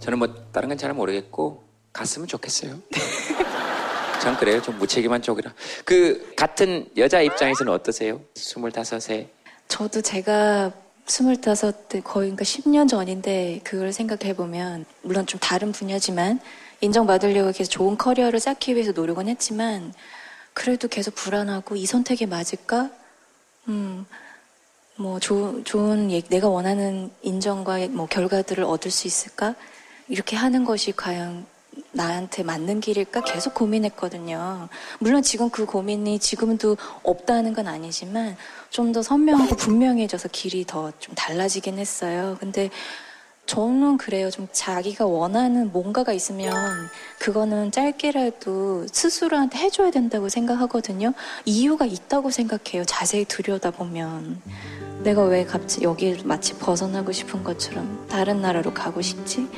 저는 뭐 다른 건 잘 모르겠고 갔으면 좋겠어요. 전 그래요. 좀 무책임한 쪽이라. 그 같은 여자 입장에서는 어떠세요? 스물다섯에 저도 제가 스물다섯 때 거의 그러니까 10년 전인데 그걸 생각해 보면 물론 좀 다른 분야지만 인정받으려고 계속 좋은 커리어를 쌓기 위해서 노력은 했지만 그래도 계속 불안하고 이 선택이 맞을까? 음, 뭐 좋은 좋은 내가 원하는 인정과 뭐 결과들을 얻을 수 있을까? 이렇게 하는 것이 과연 나한테 맞는 길일까 계속 고민했거든요. 물론 지금 그 고민이 지금도 없다는 건 아니지만 좀 더 선명하고 분명해져서 길이 더 좀 달라지긴 했어요. 근데 저는 그래요. 좀 자기가 원하는 뭔가가 있으면 그거는 짧게라도 스스로한테 해줘야 된다고 생각하거든요. 이유가 있다고 생각해요. 자세히 들여다보면. 내가 왜 갑자기 여기를 마치 벗어나고 싶은 것처럼 다른 나라로 가고 싶지?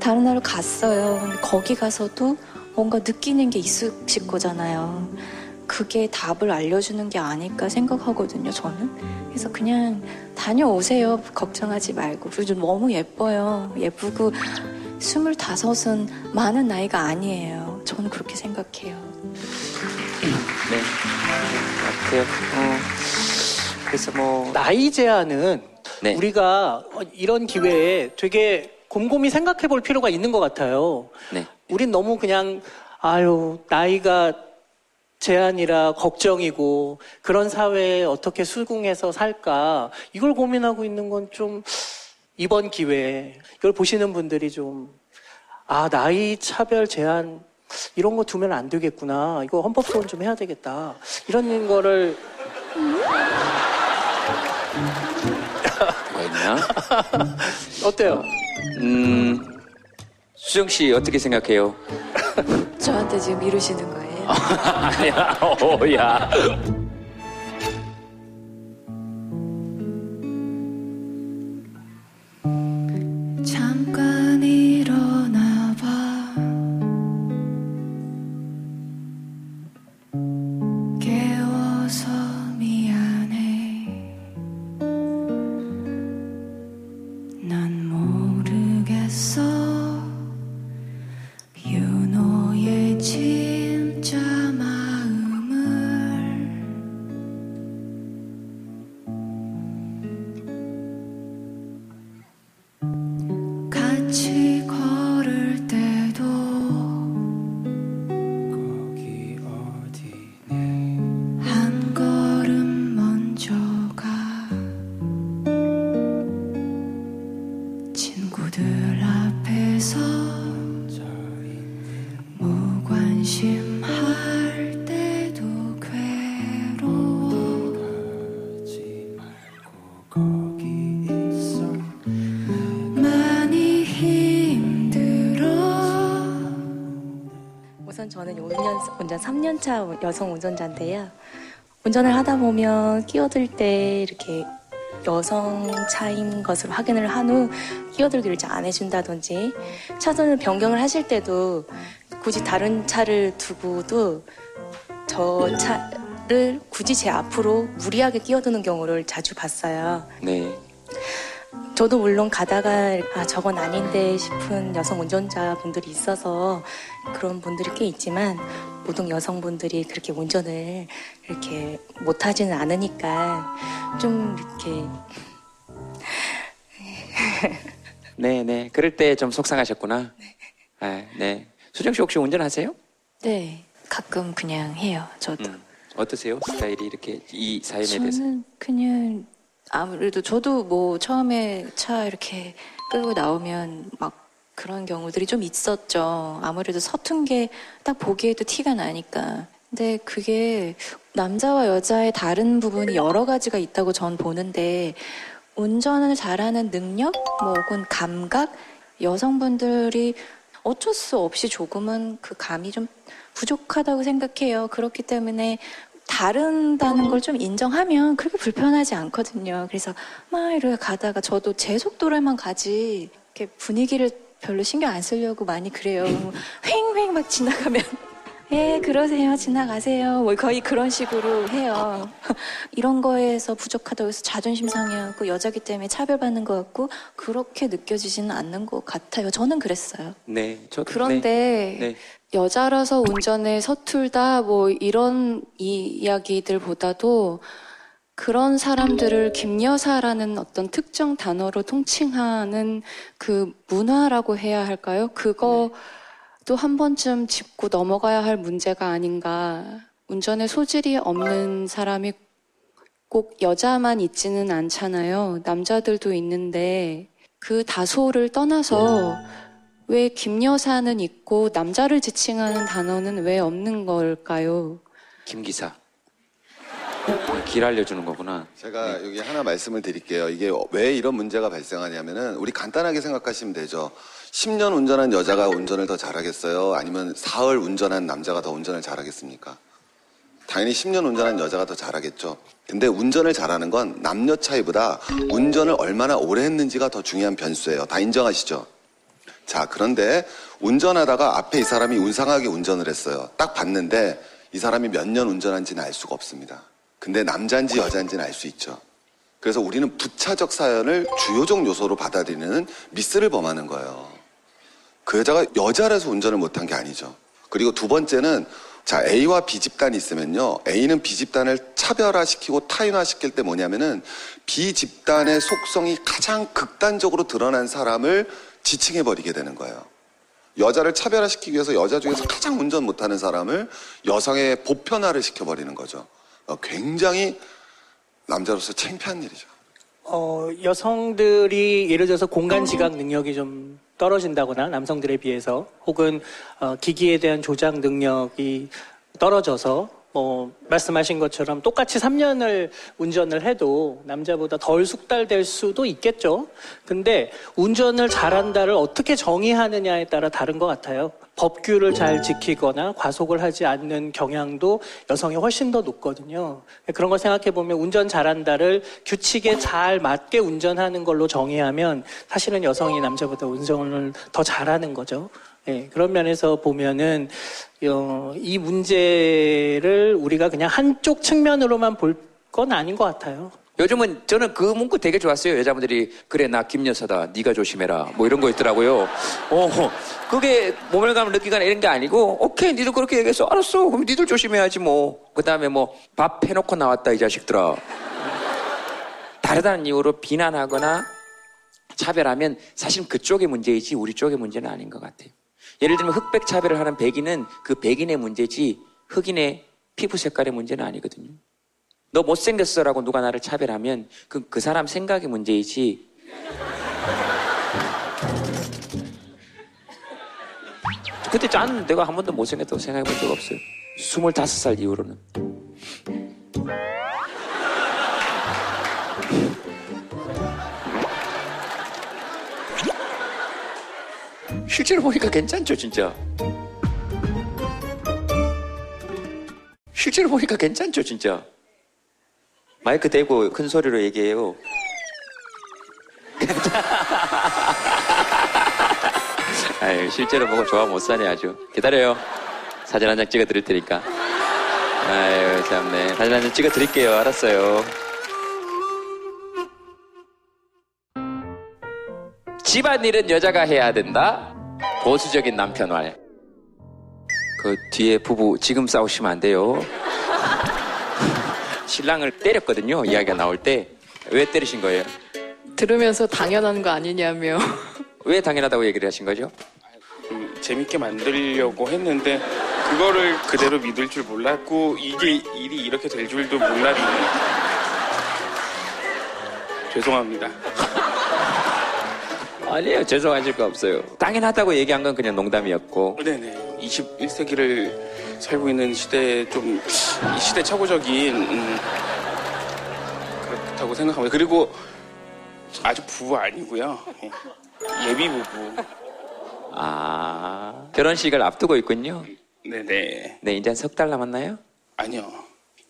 다른 나라로 갔어요. 근데 거기 가서도 뭔가 느끼는 게 있으실 거잖아요. 그게 답을 알려주는 게 아닐까 생각하거든요, 저는. 그래서 그냥 다녀오세요. 걱정하지 말고. 그리고 너무 예뻐요. 예쁘고, 스물다섯은 많은 나이가 아니에요. 저는 그렇게 생각해요. 네. 같아요. 어. 그래서 뭐 나이 제한은 네. 우리가 이런 기회에 되게 곰곰이 생각해 볼 필요가 있는 것 같아요. 네. 우린 너무 그냥 아유 나이가 제한이라 걱정이고 그런 사회에 어떻게 수긍해서 살까 이걸 고민하고 있는 건 좀 이번 기회에 이걸 보시는 분들이 좀 아 나이 차별 제한 이런 거 두면 안 되겠구나 이거 헌법 소원 좀 해야 되겠다 이런 거를 뭐가 있나? 어때요? 음, 수정 씨 어떻게 생각해요? 저한테 지금 미루시는 거예요? 아니야, 어, 야. 3년차 여성 운전자인데요. 운전을 하다 보면 끼어들 때 이렇게 여성 차인 것을 확인을 한 후 끼어들기를 잘 안 해준다든지 차선을 변경을 하실 때도 굳이 다른 차를 두고도 저 차를 굳이 제 앞으로 무리하게 끼어드는 경우를 자주 봤어요. 네. 저도 물론 가다가 아 저건 아닌데 싶은 여성 운전자분들이 있어서 그런 분들이 꽤 있지만 모든 여성분들이 그렇게 운전을 이렇게 못하지는 않으니까 좀 이렇게 네, 네. 그럴 때 좀 속상하셨구나. 네. 네. 수정 씨 혹시 운전하세요? 네, 가끔 그냥 해요. 저도. 음. 어떠세요? 스타일이 이렇게 이 사연에 대해서? 저는 그냥 아무래도 저도 뭐 처음에 차 이렇게 끌고 나오면 막 그런 경우들이 좀 있었죠. 아무래도 서툰 게 딱 보기에도 티가 나니까. 근데 그게 남자와 여자의 다른 부분이 여러 가지가 있다고 전 보는데 운전을 잘하는 능력, 뭐 혹은 감각, 여성분들이 어쩔 수 없이 조금은 그 감이 좀 부족하다고 생각해요. 그렇기 때문에 다른다는 걸 좀 인정하면 그렇게 불편하지 않거든요. 그래서 막 이렇게 가다가 저도 제 속도로만 가지 이렇게 분위기를 별로 신경 안 쓰려고 많이 그래요. 휑휑 막 지나가면 예, 그러세요. 지나가세요. 뭐 거의 그런 식으로 해요. 이런 거에서 부족하다고 해서 자존심 상해하고 여자기 때문에 차별받는 것 같고 그렇게 느껴지지는 않는 것 같아요. 저는 그랬어요. 네. 저도. 그런데 네. 네. 여자라서 운전에 서툴다 뭐 이런 이 이야기들보다도 그런 사람들을 김여사라는 어떤 특정 단어로 통칭하는 그 문화라고 해야 할까요? 그거 또한 번쯤 짚고 넘어가야 할 문제가 아닌가. 운전에 소질이 없는 사람이 꼭 여자만 있지는 않잖아요. 남자들도 있는데 그 다소를 떠나서 왜 김여사는 있고 남자를 지칭하는 단어는 왜 없는 걸까요? 김 기사. 길 알려주는 거구나. 제가 여기 하나 말씀을 드릴게요. 이게 왜 이런 문제가 발생하냐면은 우리 간단하게 생각하시면 되죠. 10년 운전한 여자가 운전을 더 잘하겠어요? 아니면 사흘 운전한 남자가 더 운전을 잘하겠습니까? 당연히 10년 운전한 여자가 더 잘하겠죠. 근데 운전을 잘하는 건 남녀 차이보다 운전을 얼마나 오래 했는지가 더 중요한 변수예요. 다 인정하시죠? 자, 그런데 운전하다가 앞에 이 사람이 운상하게 운전을 했어요. 딱 봤는데 이 사람이 몇 년 운전한지는 알 수가 없습니다. 근데 남자인지 여자인지는 알 수 있죠. 그래서 우리는 부차적 사연을 주요적 요소로 받아들이는 미스를 범하는 거예요. 그 여자가 여자라서 운전을 못한 게 아니죠. 그리고 두 번째는 자 A와 B 집단이 있으면요 A는 B 집단을 차별화시키고 타인화시킬 때 뭐냐면은 B 집단의 속성이 가장 극단적으로 드러난 사람을 지칭해 버리게 되는 거예요. 여자를 차별화시키기 위해서 여자 중에서 가장 운전 못하는 사람을 여성의 보편화를 시켜버리는 거죠. 어, 굉장히 남자로서 창피한 일이죠. 어, 여성들이 예를 들어서 공간 지각 능력이 좀 떨어진다거나 남성들에 비해서 혹은 어, 기기에 대한 조작 능력이 떨어져서 뭐 말씀하신 것처럼 똑같이 3년을 운전을 해도 남자보다 덜 숙달될 수도 있겠죠. 근데 운전을 잘한다를 어떻게 정의하느냐에 따라 다른 것 같아요. 법규를 잘 지키거나 과속을 하지 않는 경향도 여성이 훨씬 더 높거든요. 그런 걸 생각해 보면 운전 잘한다를 규칙에 잘 맞게 운전하는 걸로 정의하면 사실은 여성이 남자보다 운전을 더 잘하는 거죠. 예, 그런 면에서 보면은 어, 이 문제를 우리가 그냥 한쪽 측면으로만 볼 건 아닌 것 같아요. 요즘은 저는 그 문구 되게 좋았어요. 여자분들이 그래 나 김여사다. 네가 조심해라. 뭐 이런 거 있더라고요. 어, 그게 모멸감을 느끼거나 이런 게 아니고 오케이 니들 그렇게 얘기했어. 알았어. 그럼 니들 조심해야지 뭐. 그다음에 뭐 밥 해놓고 나왔다 이 자식들아. 다르다는 이유로 비난하거나 차별하면 사실 그쪽의 문제이지 우리 쪽의 문제는 아닌 것 같아요. 예를 들면 흑백 차별을 하는 백인은 그 백인의 문제지 흑인의 피부 색깔의 문제는 아니거든요. 너 못생겼어라고 누가 나를 차별하면 그, 그 사람 생각의 문제이지. 그때 짠 내가 한 번도 못생겼다고 생각해 본 적 없어요. 25살 이후로는. 실제로 보니까 괜찮죠, 진짜. 실제로 보니까 괜찮죠, 진짜. 마이크 대고 큰 소리로 얘기해요. 아유, 실제로 보고 좋아 못 사네, 아주. 기다려요. 사진 한 장 찍어 드릴 테니까. 아유, 참네. 사진 한 장 찍어 드릴게요. 알았어요. 집안일은 여자가 해야 된다. 보수적인 남편 말. 그 뒤에 부부 지금 싸우시면 안 돼요. 신랑을 때렸거든요. 이야기가 나올 때. 왜 때리신 거예요? 들으면서 당연한 거 아니냐며. 왜 당연하다고 얘기를 하신 거죠? 음, 재밌게 만들려고 했는데 그거를 그대로 믿을 줄 몰랐고 이게 일이 이렇게 될 줄도 몰랐네. 죄송합니다. 아니에요. 죄송하실 거 없어요. 당연하다고 얘기한 건 그냥 농담이었고. 네네. 21세기를 살고 있는 시대에 좀, 이 시대 착오적인, 음, 그렇다고 생각합니다. 그리고 아직 부부 아니고요. 예. 예비 부부. 아, 결혼식을 앞두고 있군요. 네네. 네, 이제 석 달 남았나요? 아니요.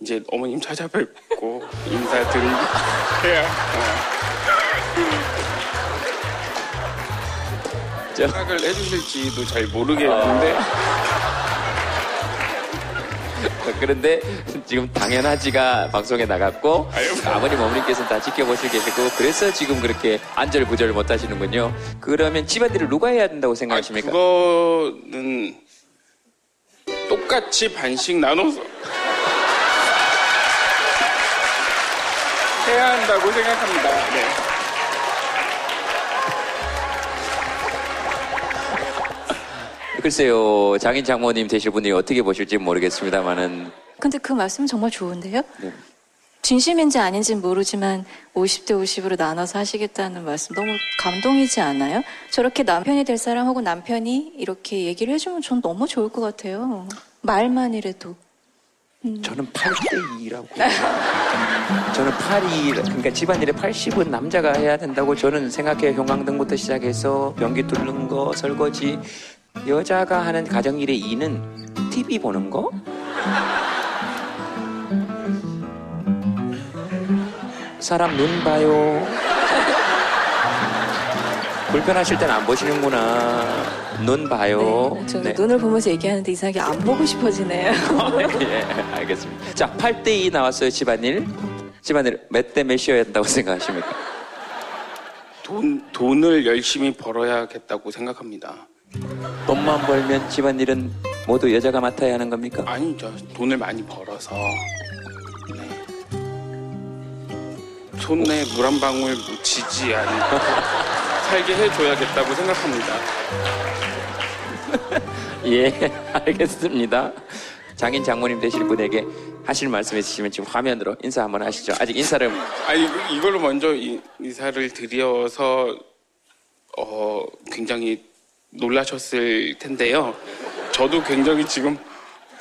이제 어머님 찾아뵙고 인사드리고 해 야. 어. 생각을 해주실지도 잘 모르겠는데. 그런데 지금 당연하지가 방송에 나갔고 아버님 어머님께서는 다 지켜보시고 계시고 그래서 지금 그렇게 안절부절 못 하시는군요. 그러면 집안일을 누가 해야 된다고 생각하십니까? 그거는 똑같이 반씩 나눠서 해야 한다고 생각합니다. 네. 글쎄요, 장인 장모님 되실 분이 어떻게 보실지 모르겠습니다만은 근데 그 말씀 정말 좋은데요? 네. 진심인지 아닌지는 모르지만 50대 50으로 나눠서 하시겠다는 말씀 너무 감동이지 않아요? 저렇게 남편이 될 사람 하고 남편이 이렇게 얘기를 해주면 전 너무 좋을 것 같아요. 말만이라도. 저는 8대2라고. 저는 8이, 그러니까 집안일에 80은 남자가 해야 된다고 저는 생각해요. 형광등부터 시작해서 변기 뚫는 거, 설거지. 여자가 하는 가정일의 2는 TV 보는 거? 사람 눈 봐요. 불편하실 땐 안 보시는구나. 눈 봐요. 저는 네. 눈을 보면서 얘기하는데 이상하게 안 보고 싶어지네요. 예, 알겠습니다. 자, 8대2 나왔어요, 집안일. 집안일 몇 대 몇이어야 된다고 생각하십니까? 돈, 돈을 열심히 벌어야겠다고 생각합니다. 돈만 벌면 집안일은 모두 여자가 맡아야 하는 겁니까? 아니죠. 돈을 많이 벌어서 네. 손에 물 한 방울 묻히지 않고 살게 해줘야겠다고 생각합니다. 예, 알겠습니다. 장인 장모님 되실 분에게 하실 말씀 있으시면 지금 화면으로 인사 한번 하시죠. 아직 인사를 아니 이걸로 먼저 이- 인사를 드려서 어, 굉장히 놀라셨을 텐데요. 저도 굉장히 지금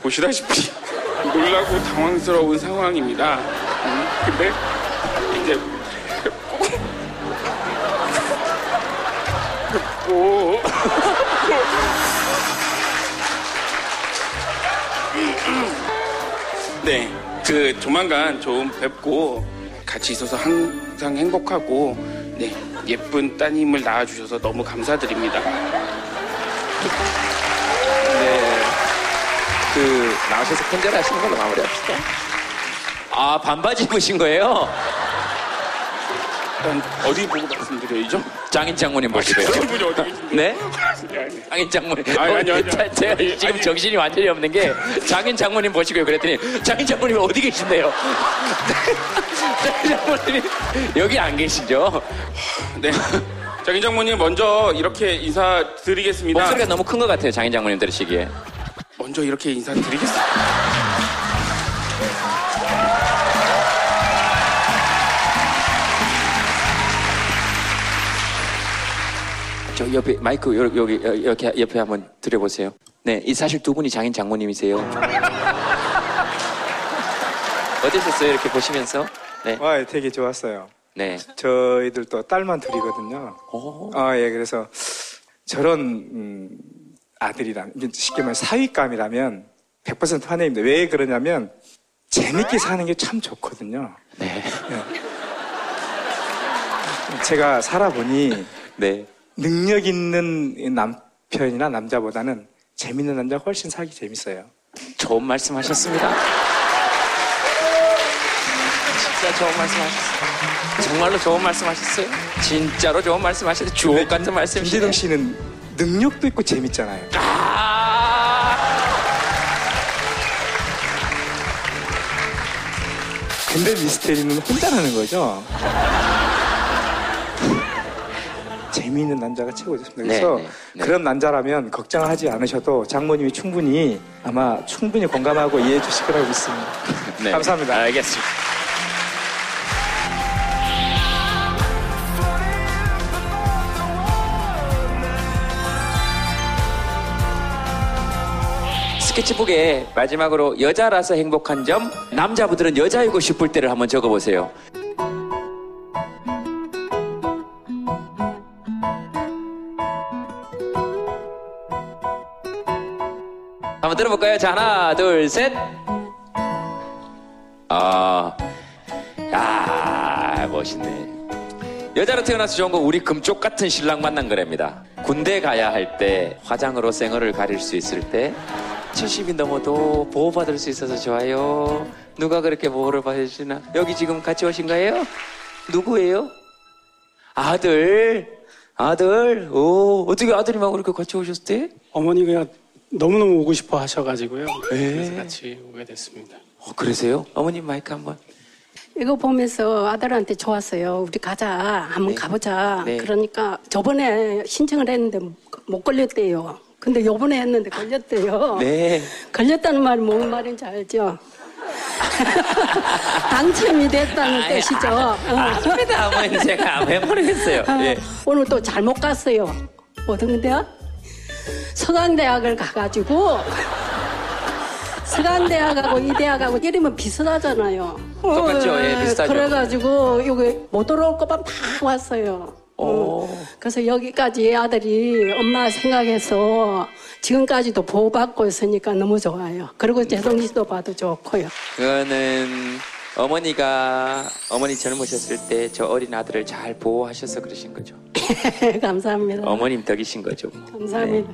보시다시피 놀라고 당황스러운 상황입니다. 음, 근데 이제 뵙고 네, 그 조만간 좀 뵙고 같이 있어서 항상 행복하고 네 예쁜 따님을 낳아주셔서 너무 감사드립니다. 네, 그 나오셔서 큰절하시는 걸로 마무리합시다. 아 반바지 입으신 거예요? 일단 어디 보고 말씀드려야죠? 장인 장모님 보시고요. 그런 분이 어디 계신데? 네? 장인 장모님. 아니, 아니, 아니, 자, 제가 아니, 지금 아니. 정신이 완전히 없는 게 장인 장모님 보시고요. 그랬더니 장인 장모님이 어디 계신데요? 장인 장모님이 여기 안 계시죠? 네. 장인 장모님 먼저 이렇게 인사드리겠습니다. 목소리가 너무 큰 것 같아요. 장인 장모님 들으시기에. 먼저 이렇게 인사드리겠습니다. 저 옆에 마이크 요- 여기 여- 이렇게 옆에 한번 드려보세요. 네, 이 사실 두 분이 장인 장모님이세요. 어떠셨어요? 이렇게 보시면서? 네. 아, 되게 좋았어요. 네. 저희들도 딸만 둘이거든요. 아, 예, 그래서 저런 음, 아들이란 쉽게 말해 사윗감이라면 100% 환영입니다. 왜 그러냐면 재밌게 사는 게 참 좋거든요. 네. 제가 살아보니 네. 능력 있는 남편이나 남자보다는 재밌는 남자가 훨씬 살기 재밌어요. 좋은 말씀 하셨습니다. 진짜 좋은 말씀 하셨어요. 정말로 좋은 말씀 하셨어요. 진짜로 좋은 말씀 하셨어요. 주옥 같은 말씀. 김재동 씨는 능력도 있고 재밌잖아요. 근데 미스테리는 혼자 하는 거죠. 재미있는 남자가 최고였습니다. 그래서 네, 네, 네. 그런 남자라면 걱정하지 않으셔도 장모님이 충분히 아마 충분히 공감하고 이해해 주실 거라고 믿습니다. 네. 감사합니다. 알겠습니다. 스케치북에 마지막으로 여자라서 행복한 점, 남자분들은 여자이고 싶을 때를 한번 적어보세요. 한번 들어볼까요? 자, 하나, 둘, 셋. 아, 야, 멋있네. 여자로 태어나서 좋은 건 우리 금쪽 같은 신랑 만난 거랍니다. 군대 가야 할 때 화장으로 생얼을 가릴 수 있을 때 70이 넘어도 보호받을 수 있어서 좋아요. 누가 그렇게 보호를 받아주시나? 여기 지금 같이 오신 거예요? 누구예요? 아들. 아들. 오, 어떻게 아들이랑 그렇게 같이 오셨대? 어머니가 너무너무 오고 싶어 하셔가지고요. 네. 그래서 같이 오게 됐습니다. 어, 그러세요? 어머님 마이크 한번. 이거 보면서 아들한테 좋았어요. 우리 가자. 한번 가보자. 네. 그러니까 저번에 신청을 했는데 못 걸렸대요. 근데 요번에 했는데 걸렸대요. 네. 걸렸다는 말이 뭔 말인지 알죠? 당첨이 됐다는 뜻이죠. 어. 아닙니다, 어머니. 제가 왜 모르겠어요. 예. 오늘 또 잘못 갔어요. 어떤 대학? 서강대학을 가가지고 서강대학하고 이 대학하고 이름은 비슷하잖아요. 똑같죠. 어, 예, 비슷하죠. 그래가지고 여기 못 들어올 것만 다 왔어요. 어. 그래서 여기까지 아들이 엄마 생각해서 지금까지도 보호받고 있으니까 너무 좋아요. 그리고 재성씨도 봐도 좋고요. 그거는 어머니가 어머니 젊으셨을 때 저 어린 아들을 잘 보호하셔서 그러신 거죠. 감사합니다. 어머님 덕이신 거죠. 뭐. 감사합니다.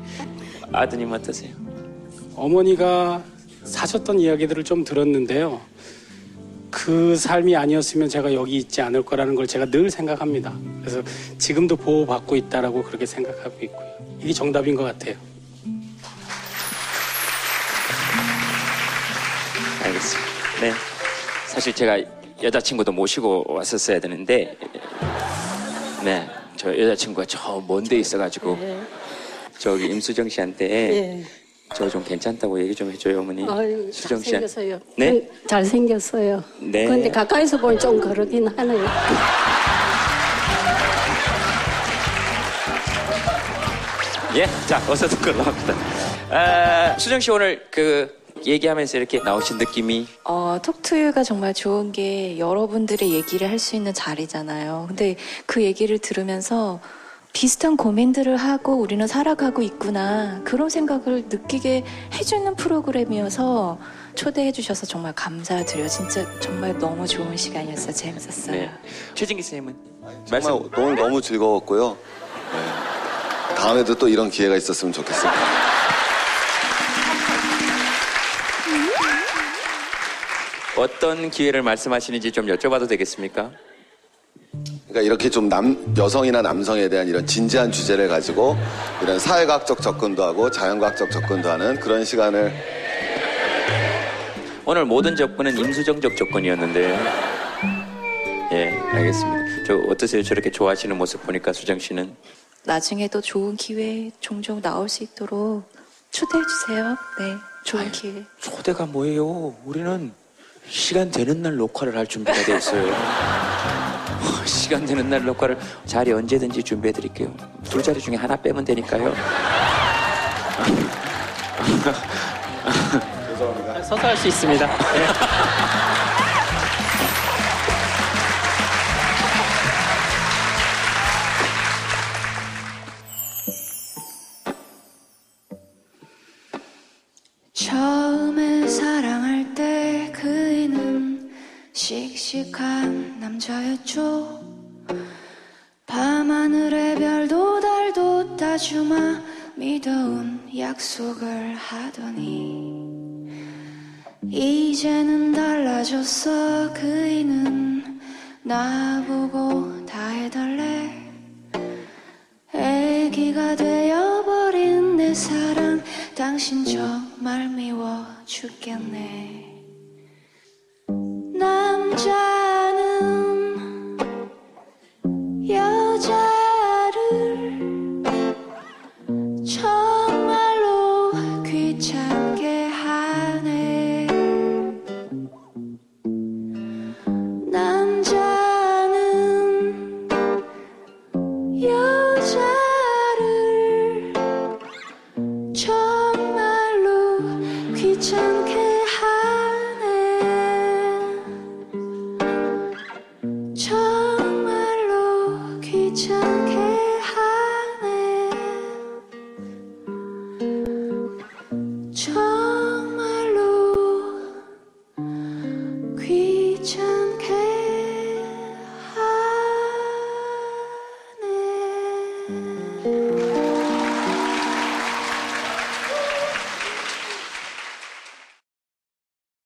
아드님 어떠세요? 어머니가 사셨던 이야기들을 좀 들었는데요. 그 삶이 아니었으면 제가 여기 있지 않을 거라는 걸 제가 늘 생각합니다. 그래서 지금도 보호받고 있다라고 그렇게 생각하고 있고요. 이게 정답인 것 같아요. 알겠습니다. 네. 사실 제가 여자친구도 모시고 왔었어야 되는데, 네. 저 여자친구가 저 먼데 있어가지고, 저기 임수정 씨한테 예. 저 좀 괜찮다고 얘기 좀 해줘요, 어머니. 아유, 수정 씨한테. 잘생겼어요. 네? 잘생겼어요. 네. 근데 가까이서 보면 좀 그러긴 하네요. 예, 자, 어서 듣걸로 합니다. 아, 수정 씨 오늘 그 얘기하면서 이렇게 나오신 느낌이 어, 톡투유가 정말 좋은 게 여러분들의 얘기를 할 수 있는 자리잖아요. 근데 그 얘기를 들으면서 비슷한 고민들을 하고 우리는 살아가고 있구나. 그런 생각을 느끼게 해주는 프로그램이어서 초대해 주셔서 정말 감사드려요. 진짜 정말 너무 좋은 시간이었어요. 재밌었어요. 네. 최진기 선생님은 정말 오늘 너무 즐거웠고요. 네. 다음에도 또 이런 기회가 있었으면 좋겠습니다. 어떤 기회를 말씀하시는지 좀 여쭤봐도 되겠습니까? 그러니까 이렇게 좀 남, 여성이나 남성에 대한 이런 진지한 주제를 가지고 이런 사회과학적 접근도 하고 자연과학적 접근도 하는 그런 시간을 오늘 모든 접근은 임수정적 접근이었는데 예 알겠습니다. 저 어떠세요? 저렇게 좋아하시는 모습 보니까 수정 씨는 나중에도 좋은 기회 종종 나올 수 있도록 초대해 주세요. 네, 좋은 기회. 초대가 뭐예요? 우리는 시간 되는 날 녹화를 할 준비가 돼 있어요. 시간 되는 날 녹화를 자리 언제든지 준비해 드릴게요. 두 자리 중에 하나 빼면 되니까요. 서서 할 수 있습니다. 네. 약속을 하더니 이제는 달라졌어. 그이는 나보고 다 해달래. 애기가 되어버린 내 사랑. 당신 정말 미워 죽겠네. 남자